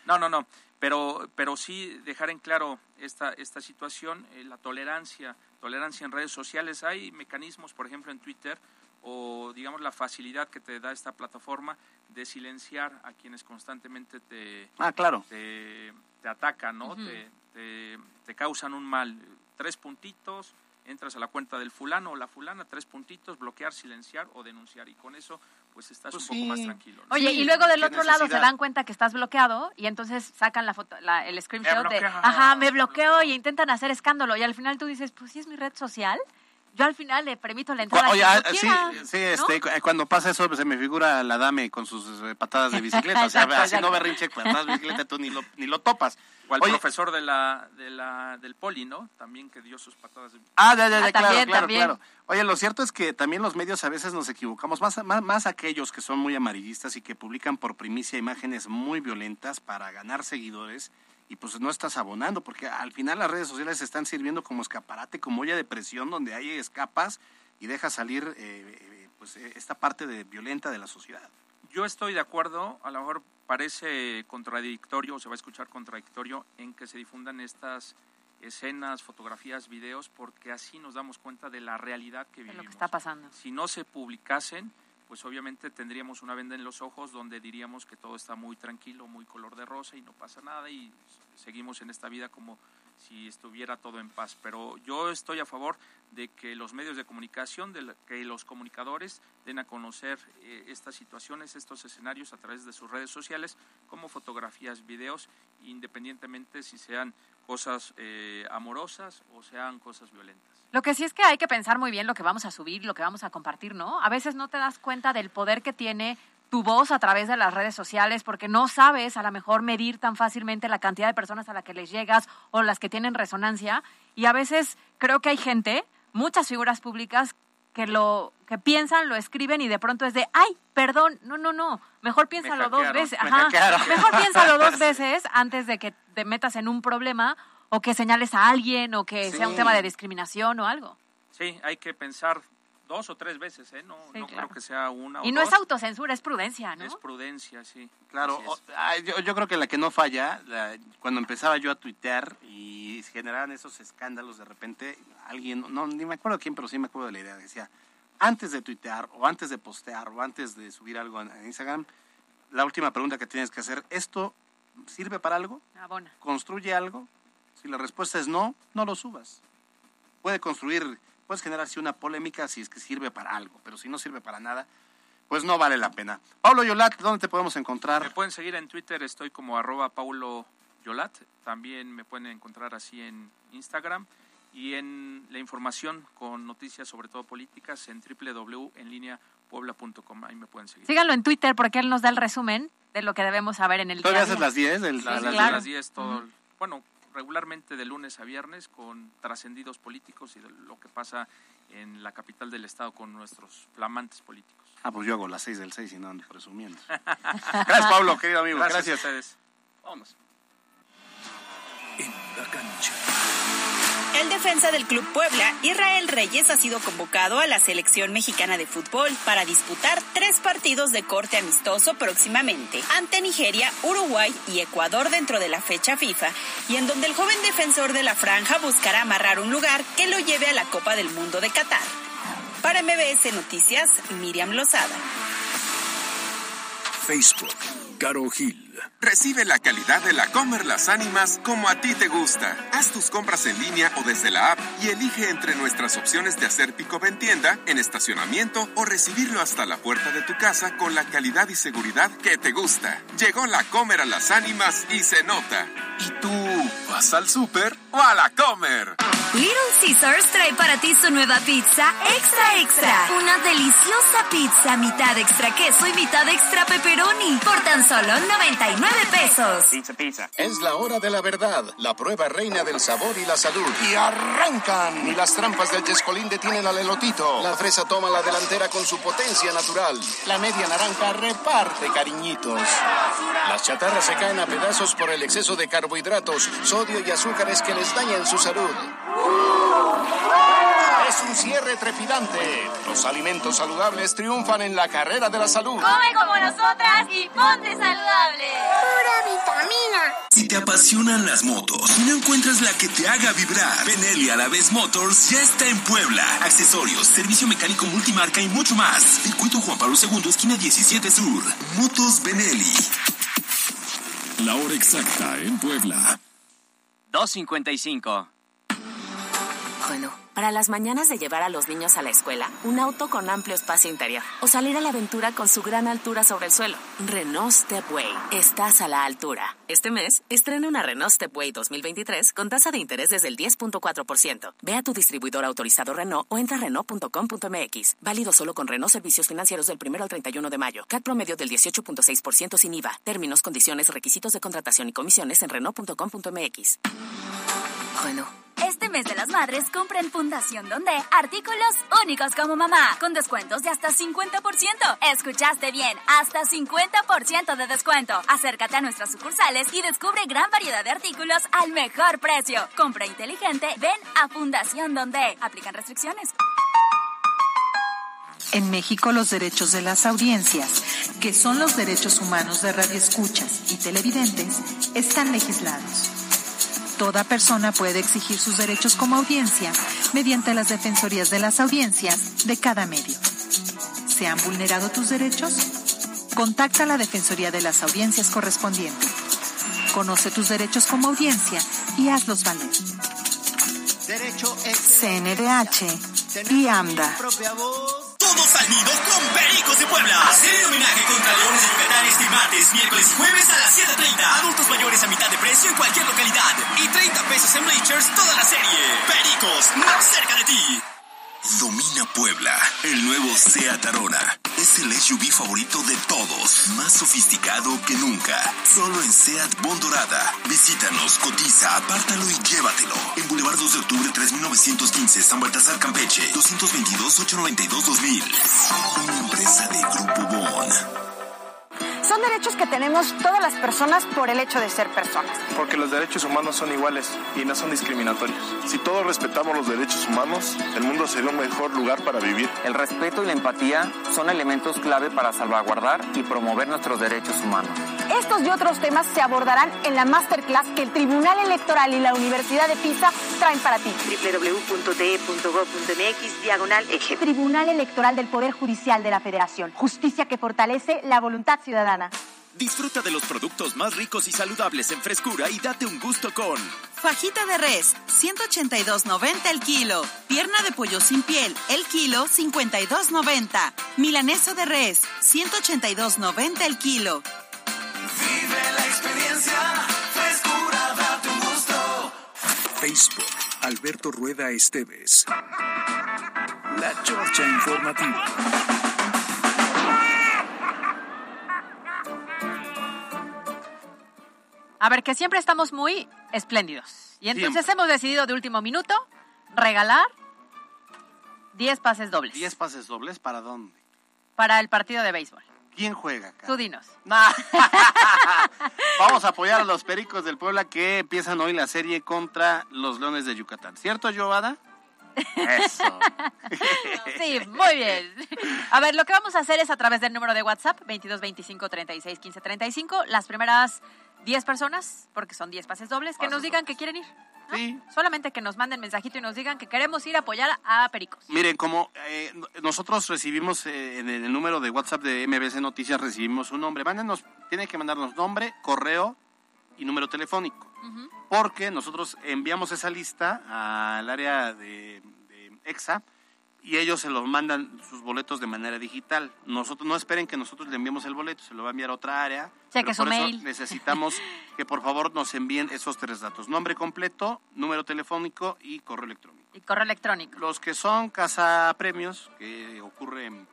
¿no? no, no, Pero, pero sí dejar en claro esta, esta situación, eh, la tolerancia, tolerancia en redes sociales. Hay mecanismos, por ejemplo, en Twitter, o digamos la facilidad que te da esta plataforma de silenciar a quienes constantemente te, ah, claro. te, atacan, ¿no? te, te, te, causan un mal. Tres puntitos, entras a la cuenta del fulano o la fulana, tres puntitos, bloquear, silenciar o denunciar. Y con eso, pues estás Pues un poco más tranquilo. ¿no? Oye, Sí, y luego del otro lado se dan cuenta que estás bloqueado y entonces sacan la foto, la- el screenshot de, ajá, me bloqueo y intentan hacer escándalo y al final tú dices, pues sí es mi red social, yo al final le permito la entrada. a Oye, quien ah, sí, quiera, sí, ¿no? este, cu- cuando pasa eso, pues, se me figura la dame con sus eh, patadas de bicicleta. O sea, Exacto, así no exacto. berrinche, patadas de bicicleta, tú ni lo, ni lo topas. O al Oye, profesor de la, de la, del poli, ¿no? También que dio sus patadas. De... Ah, ya, ya, ya, Ah, claro, también, claro, también. claro. Oye, lo cierto es que también los medios a veces nos equivocamos, más, más, más aquellos que son muy amarillistas y que publican por primicia imágenes muy violentas para ganar seguidores y pues no estás abonando, porque al final las redes sociales están sirviendo como escaparate, como olla de presión donde hay escapas y deja salir eh, eh, pues eh, esta parte de violenta de la sociedad. Yo estoy de acuerdo, a lo mejor parece contradictorio, o se va a escuchar contradictorio, en que se difundan estas escenas, fotografías, videos, porque así nos damos cuenta de la realidad que de lo vivimos. que está pasando. Si no se publicasen, pues obviamente tendríamos una venda en los ojos donde diríamos que todo está muy tranquilo, muy color de rosa y no pasa nada y seguimos en esta vida como si estuviera todo en paz. Pero yo estoy a favor de que los medios de comunicación, de que los comunicadores den a conocer eh, estas situaciones, estos escenarios a través de sus redes sociales, como fotografías, videos, independientemente si sean cosas eh, amorosas o sean cosas violentas. Lo que sí es que hay que pensar muy bien lo que vamos a subir, lo que vamos a compartir, ¿no? A veces no te das cuenta del poder que tiene tu voz a través de las redes sociales porque no sabes a lo mejor medir tan fácilmente la cantidad de personas a las que les llegas o las que tienen resonancia. Y a veces creo que hay gente, muchas figuras públicas que lo que piensan, lo escriben y de pronto es de, ay, perdón, no, no, no, mejor piénsalo dos veces, ajá, mejor piénsalo dos veces antes de que te metas en un problema o que señales a alguien o que sea un tema de discriminación o algo. Sí, hay que pensar dos o tres veces, ¿eh? No, Sí, no claro. creo que sea una o Y no es autocensura, es prudencia, ¿no? Es prudencia, sí. Claro, o- ah, yo, yo creo que la que no falla, la- cuando empezaba yo a tuitear y se generaban esos escándalos, de repente alguien, no, ni me acuerdo quién, pero sí me acuerdo de la idea, decía, antes de tuitear o antes de postear o antes de subir algo en en Instagram, la última pregunta que tienes que hacer, ¿esto sirve para algo? Abona. ¿Construye algo? Si la respuesta es no, no lo subas. Puede construir, puedes generar sí una polémica si es que sirve para algo, pero si no sirve para nada, pues no vale la pena. Pablo Yolat, ¿dónde te podemos encontrar? Me pueden seguir en Twitter, estoy como arroba Paulo Yolat. También me pueden encontrar así en Instagram. Y en la información con noticias, sobre todo políticas, en www.enlineapuebla.com. Ahí me pueden seguir. Síganlo en Twitter porque él nos da el resumen de lo que debemos saber en el ¿Todavía día a haces las 10? Del, Las, a las claro. las 10, todo. el- Bueno, regularmente de lunes a viernes con trascendidos políticos y de lo que pasa en la capital del estado con nuestros flamantes políticos. Ah, pues yo hago las 6 del 6 y no ando presumiendo. Gracias, Pablo, querido amigo. Gracias, Gracias. a ustedes. Vámonos. En la cancha. El defensa del Club Puebla, Israel Reyes, ha sido convocado a la selección mexicana de fútbol para disputar tres partidos de corte amistoso próximamente ante Nigeria, Uruguay y Ecuador dentro de la fecha FIFA, y en donde el joven defensor de la franja buscará amarrar un lugar que lo lleve a la Copa del Mundo de Qatar. Para MBS Noticias, Miriam Lozada. Facebook, Caro Gil. Recibe la calidad de la Comer Las Ánimas como a ti te gusta. Haz tus compras en línea o desde la app y elige entre nuestras opciones de hacer pick-up en tienda, en estacionamiento o recibirlo hasta la puerta de tu casa con la calidad y seguridad que te gusta. Llegó la Comer a Las Ánimas y se nota. ¿Y tú vas al súper o a la Comer? Little Caesars trae para ti su nueva pizza extra extra. Una deliciosa pizza mitad extra queso y mitad extra pepperoni por tan solo 99 pesos. Pizza, pizza. Es la hora de la verdad, la prueba reina del sabor y la salud. Y arrancan. Y las trampas del Chescolín detienen al elotito. La fresa toma la delantera con su potencia natural. La media naranja reparte cariñitos. Las chatarras se caen a pedazos por el exceso de carbohidratos, sodio y azúcares que les dañan su salud. Es un cierre trepidante. Los alimentos saludables triunfan en la carrera de la salud. Come como nosotras y ponte saludable. Pura vitamina. Si te apasionan las motos y no encuentras la que te haga vibrar, Benelli a la vez Motors ya está en Puebla. Accesorios, servicio mecánico multimarca y mucho más. Circuito Juan Pablo II, esquina 17 Sur. Motos Benelli. La hora exacta en Puebla. 2.55. Bueno, Para las mañanas de llevar a los niños a la escuela, un auto con amplio espacio interior. O salir a la aventura con su gran altura sobre el suelo. Renault Stepway. Estás a la altura. Este mes, estrena una Renault Stepway 2023 con tasa de interés desde el 10.4%. Ve a tu distribuidor autorizado Renault o entra a Renault.com.mx. Válido solo con Renault Servicios Financieros del 1 al 31 de mayo. CAT promedio del 18.6% sin IVA. Términos, condiciones, requisitos de contratación y comisiones en Renault.com.mx. Bueno. Este mes de las madres compra en Fundación Donde artículos únicos como mamá, con descuentos de hasta 50%. Escuchaste bien, hasta 50% de descuento. Acércate a nuestras sucursales y descubre gran variedad de artículos al mejor precio. Compra inteligente, ven a Fundación Donde. Aplican restricciones. En México los derechos de las audiencias, que son los derechos humanos de radioescuchas y televidentes, están legislados. Toda persona puede exigir sus derechos como audiencia mediante las defensorías de las audiencias de cada medio. ¿Se han vulnerado tus derechos? Contacta a la Defensoría de las Audiencias correspondiente. Conoce tus derechos como audiencia y hazlos valer. CNDH y AMDA. Todos al nido con Pericos de Puebla. Serie de homenaje contra Leones de Yucatán este martes, miércoles y jueves a las 7.30. Adultos mayores a mitad de precio en cualquier localidad. Y 30 pesos en Bleachers toda la serie. Pericos, más cerca de ti. Domina Puebla, el nuevo Seat Arona. Es el SUV favorito de todos, más sofisticado que nunca. Solo en Seat Bondorada. Visítanos, cotiza, apártalo y llévatelo. En Boulevard 2 de Octubre 3915, San Baltasar Campeche, 222-892-2000. Una empresa de Grupo Bon. Son derechos que tenemos todas las personas por el hecho de ser personas. Porque los derechos humanos son iguales y no son discriminatorios. Si todos respetamos los derechos humanos, el mundo sería un mejor lugar para vivir. El respeto y la empatía son elementos clave para salvaguardar y promover nuestros derechos humanos. Estos y otros temas se abordarán en la masterclass que el Tribunal Electoral y la Universidad de Pisa traen para ti. www.te.gov.mx diagonal eje. Tribunal Electoral del Poder Judicial de la Federación. Justicia que fortalece la voluntad ciudadana. Disfruta de los productos más ricos y saludables en frescura y date un gusto con Fajita de res, 182.90 el kilo. Pierna de pollo sin piel, el kilo, 52.90. Milaneso de res, 182.90 el kilo. Vive la experiencia, frescura, date un gusto. Facebook, Alberto Rueda Esteves. La Chorcha Informativa. A ver, que siempre estamos muy espléndidos. Y entonces hemos decidido de último minuto regalar 10 pases dobles. ¿10 pases dobles para dónde? Para el partido de béisbol. ¿Quién juega acá? Tú dinos. Vamos a apoyar a los Pericos del Puebla que empiezan hoy la serie contra los Leones de Yucatán. ¿Cierto, Giovanna? Eso. Sí, muy bien. A ver, lo que vamos a hacer es a través del número de WhatsApp, 22 25 36 15 35, las primeras 10 personas, porque son 10 pases dobles, que nos digan que quieren ir. ¿no? Sí. Solamente que nos manden mensajito y nos digan que queremos ir a apoyar a Pericos. Miren, como eh, nosotros recibimos eh, en el número de WhatsApp de MBC Noticias, recibimos un nombre. Mándenos, tiene que mandarnos nombre, correo y número telefónico. Porque nosotros enviamos esa lista al área de, de EXA y ellos se los mandan sus boletos de manera digital. Nosotros no esperen que nosotros le enviemos el boleto, se lo va a enviar a otra área. Cheque su por eso mail. necesitamos que por favor nos envíen esos tres datos: nombre completo, número telefónico y correo electrónico. Y correo electrónico. Los que son casa premios, que ocurre en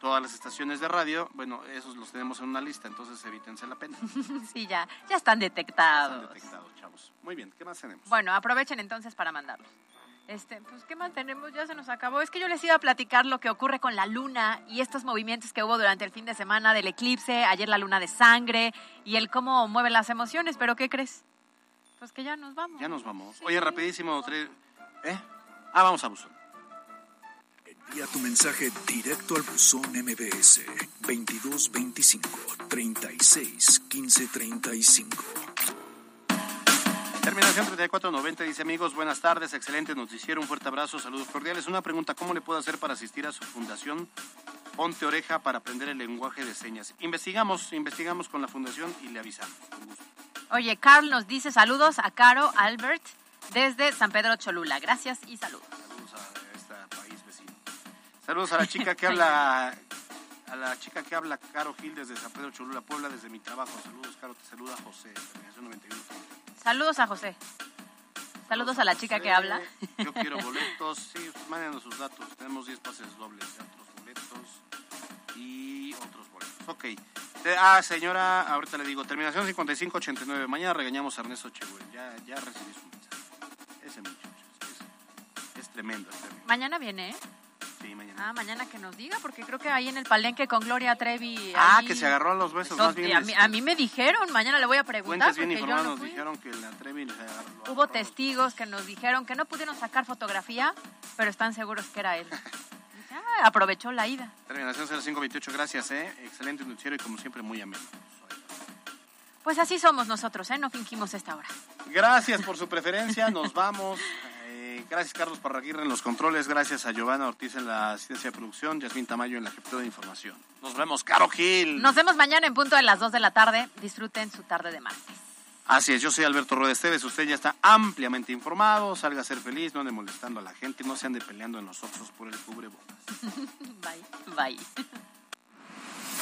todas las estaciones de radio, bueno, esos los tenemos en una lista, entonces evítense la pena. sí, ya, ya están detectados. Están detectados, chavos. Muy bien, ¿qué más tenemos? Bueno, aprovechen entonces para mandarlos. Este, pues, ¿qué más tenemos? Ya se nos acabó. Es que yo les iba a platicar lo que ocurre con la luna y estos movimientos que hubo durante el fin de semana del eclipse, ayer la luna de sangre y el cómo mueve las emociones, pero ¿qué crees? Pues que ya nos vamos. Ya nos vamos. Oye, rapidísimo, tre- ¿eh? Ah, vamos a buzón. Envía tu mensaje directo al buzón MBS 2225 36 15 35. Terminación 3490 dice amigos, buenas tardes, excelente noticiero, un fuerte abrazo, saludos cordiales. Una pregunta, ¿cómo le puedo hacer para asistir a su fundación Ponte Oreja para aprender el lenguaje de señas? Investigamos, investigamos con la fundación y le avisamos. Oye, Carl nos dice saludos a Caro Albert desde San Pedro Cholula. Gracias y saludos. país vecino. Saludos a la chica que habla, a la chica que habla, Caro Gil, desde San Pedro Cholula, Puebla, desde mi trabajo. Saludos, Caro, te saluda José, terminación 91. Saludos a José. Saludos a la chica que habla. Yo quiero boletos, sí, mándenos sus datos. Tenemos 10 pases dobles de otros boletos y otros boletos. Ok. Eh, Ah, señora, ahorita le digo, terminación 5589. Mañana regañamos a Ernesto Chehuel. Ya, ya recibí su mensaje. Ese muchacho es, es tremendo, es tremendo. Mañana viene, ¿eh? Sí, mañana. Ah, mañana que nos diga, porque creo que ahí en el palenque con Gloria Trevi. Ah, ahí- que se agarró a los besos. Eso, más bien, a, mí, este, a mí me dijeron, mañana le voy a preguntar. Bien porque yo informadas no nos fui. dijeron que la Trevi se agarró. Hubo testigos que nos dijeron que no pudieron sacar fotografía, pero están seguros que era él. "Ah, aprovechó la ida. Terminación 0528, gracias, ¿eh? Excelente noticiero y como siempre muy ameno. Pues así somos nosotros, ¿eh? No fingimos esta hora. Gracias por su preferencia, nos vamos. Gracias Carlos Parraguirre en los controles, gracias a Giovanna Ortiz en la asistencia de producción, Yasmín Tamayo en la jefatura de información. Nos vemos, Caro Gil. Nos vemos mañana en punto de las 2 de la tarde. Disfruten su tarde de martes. Así es, yo soy Alberto Rueda Esteves, usted ya está ampliamente informado, salga a ser feliz, no ande molestando a la gente, no se ande peleando en los oxos por el cubrebocas. Bye. Bye.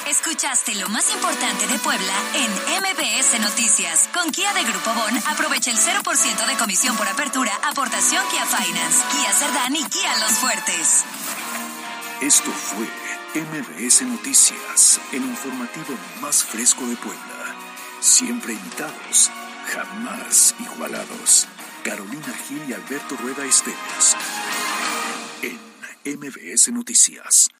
Escuchaste lo más importante de Puebla en MBS Noticias. Con Kia de Grupo Bon, aprovecha el 0% de comisión por apertura, aportación Kia Finance, Kia Cerdán y Kia Los Fuertes. Esto fue MBS Noticias, el informativo más fresco de Puebla. Siempre invitados, jamás igualados. Carolina Gil y Alberto Rueda Esteves. En MBS Noticias.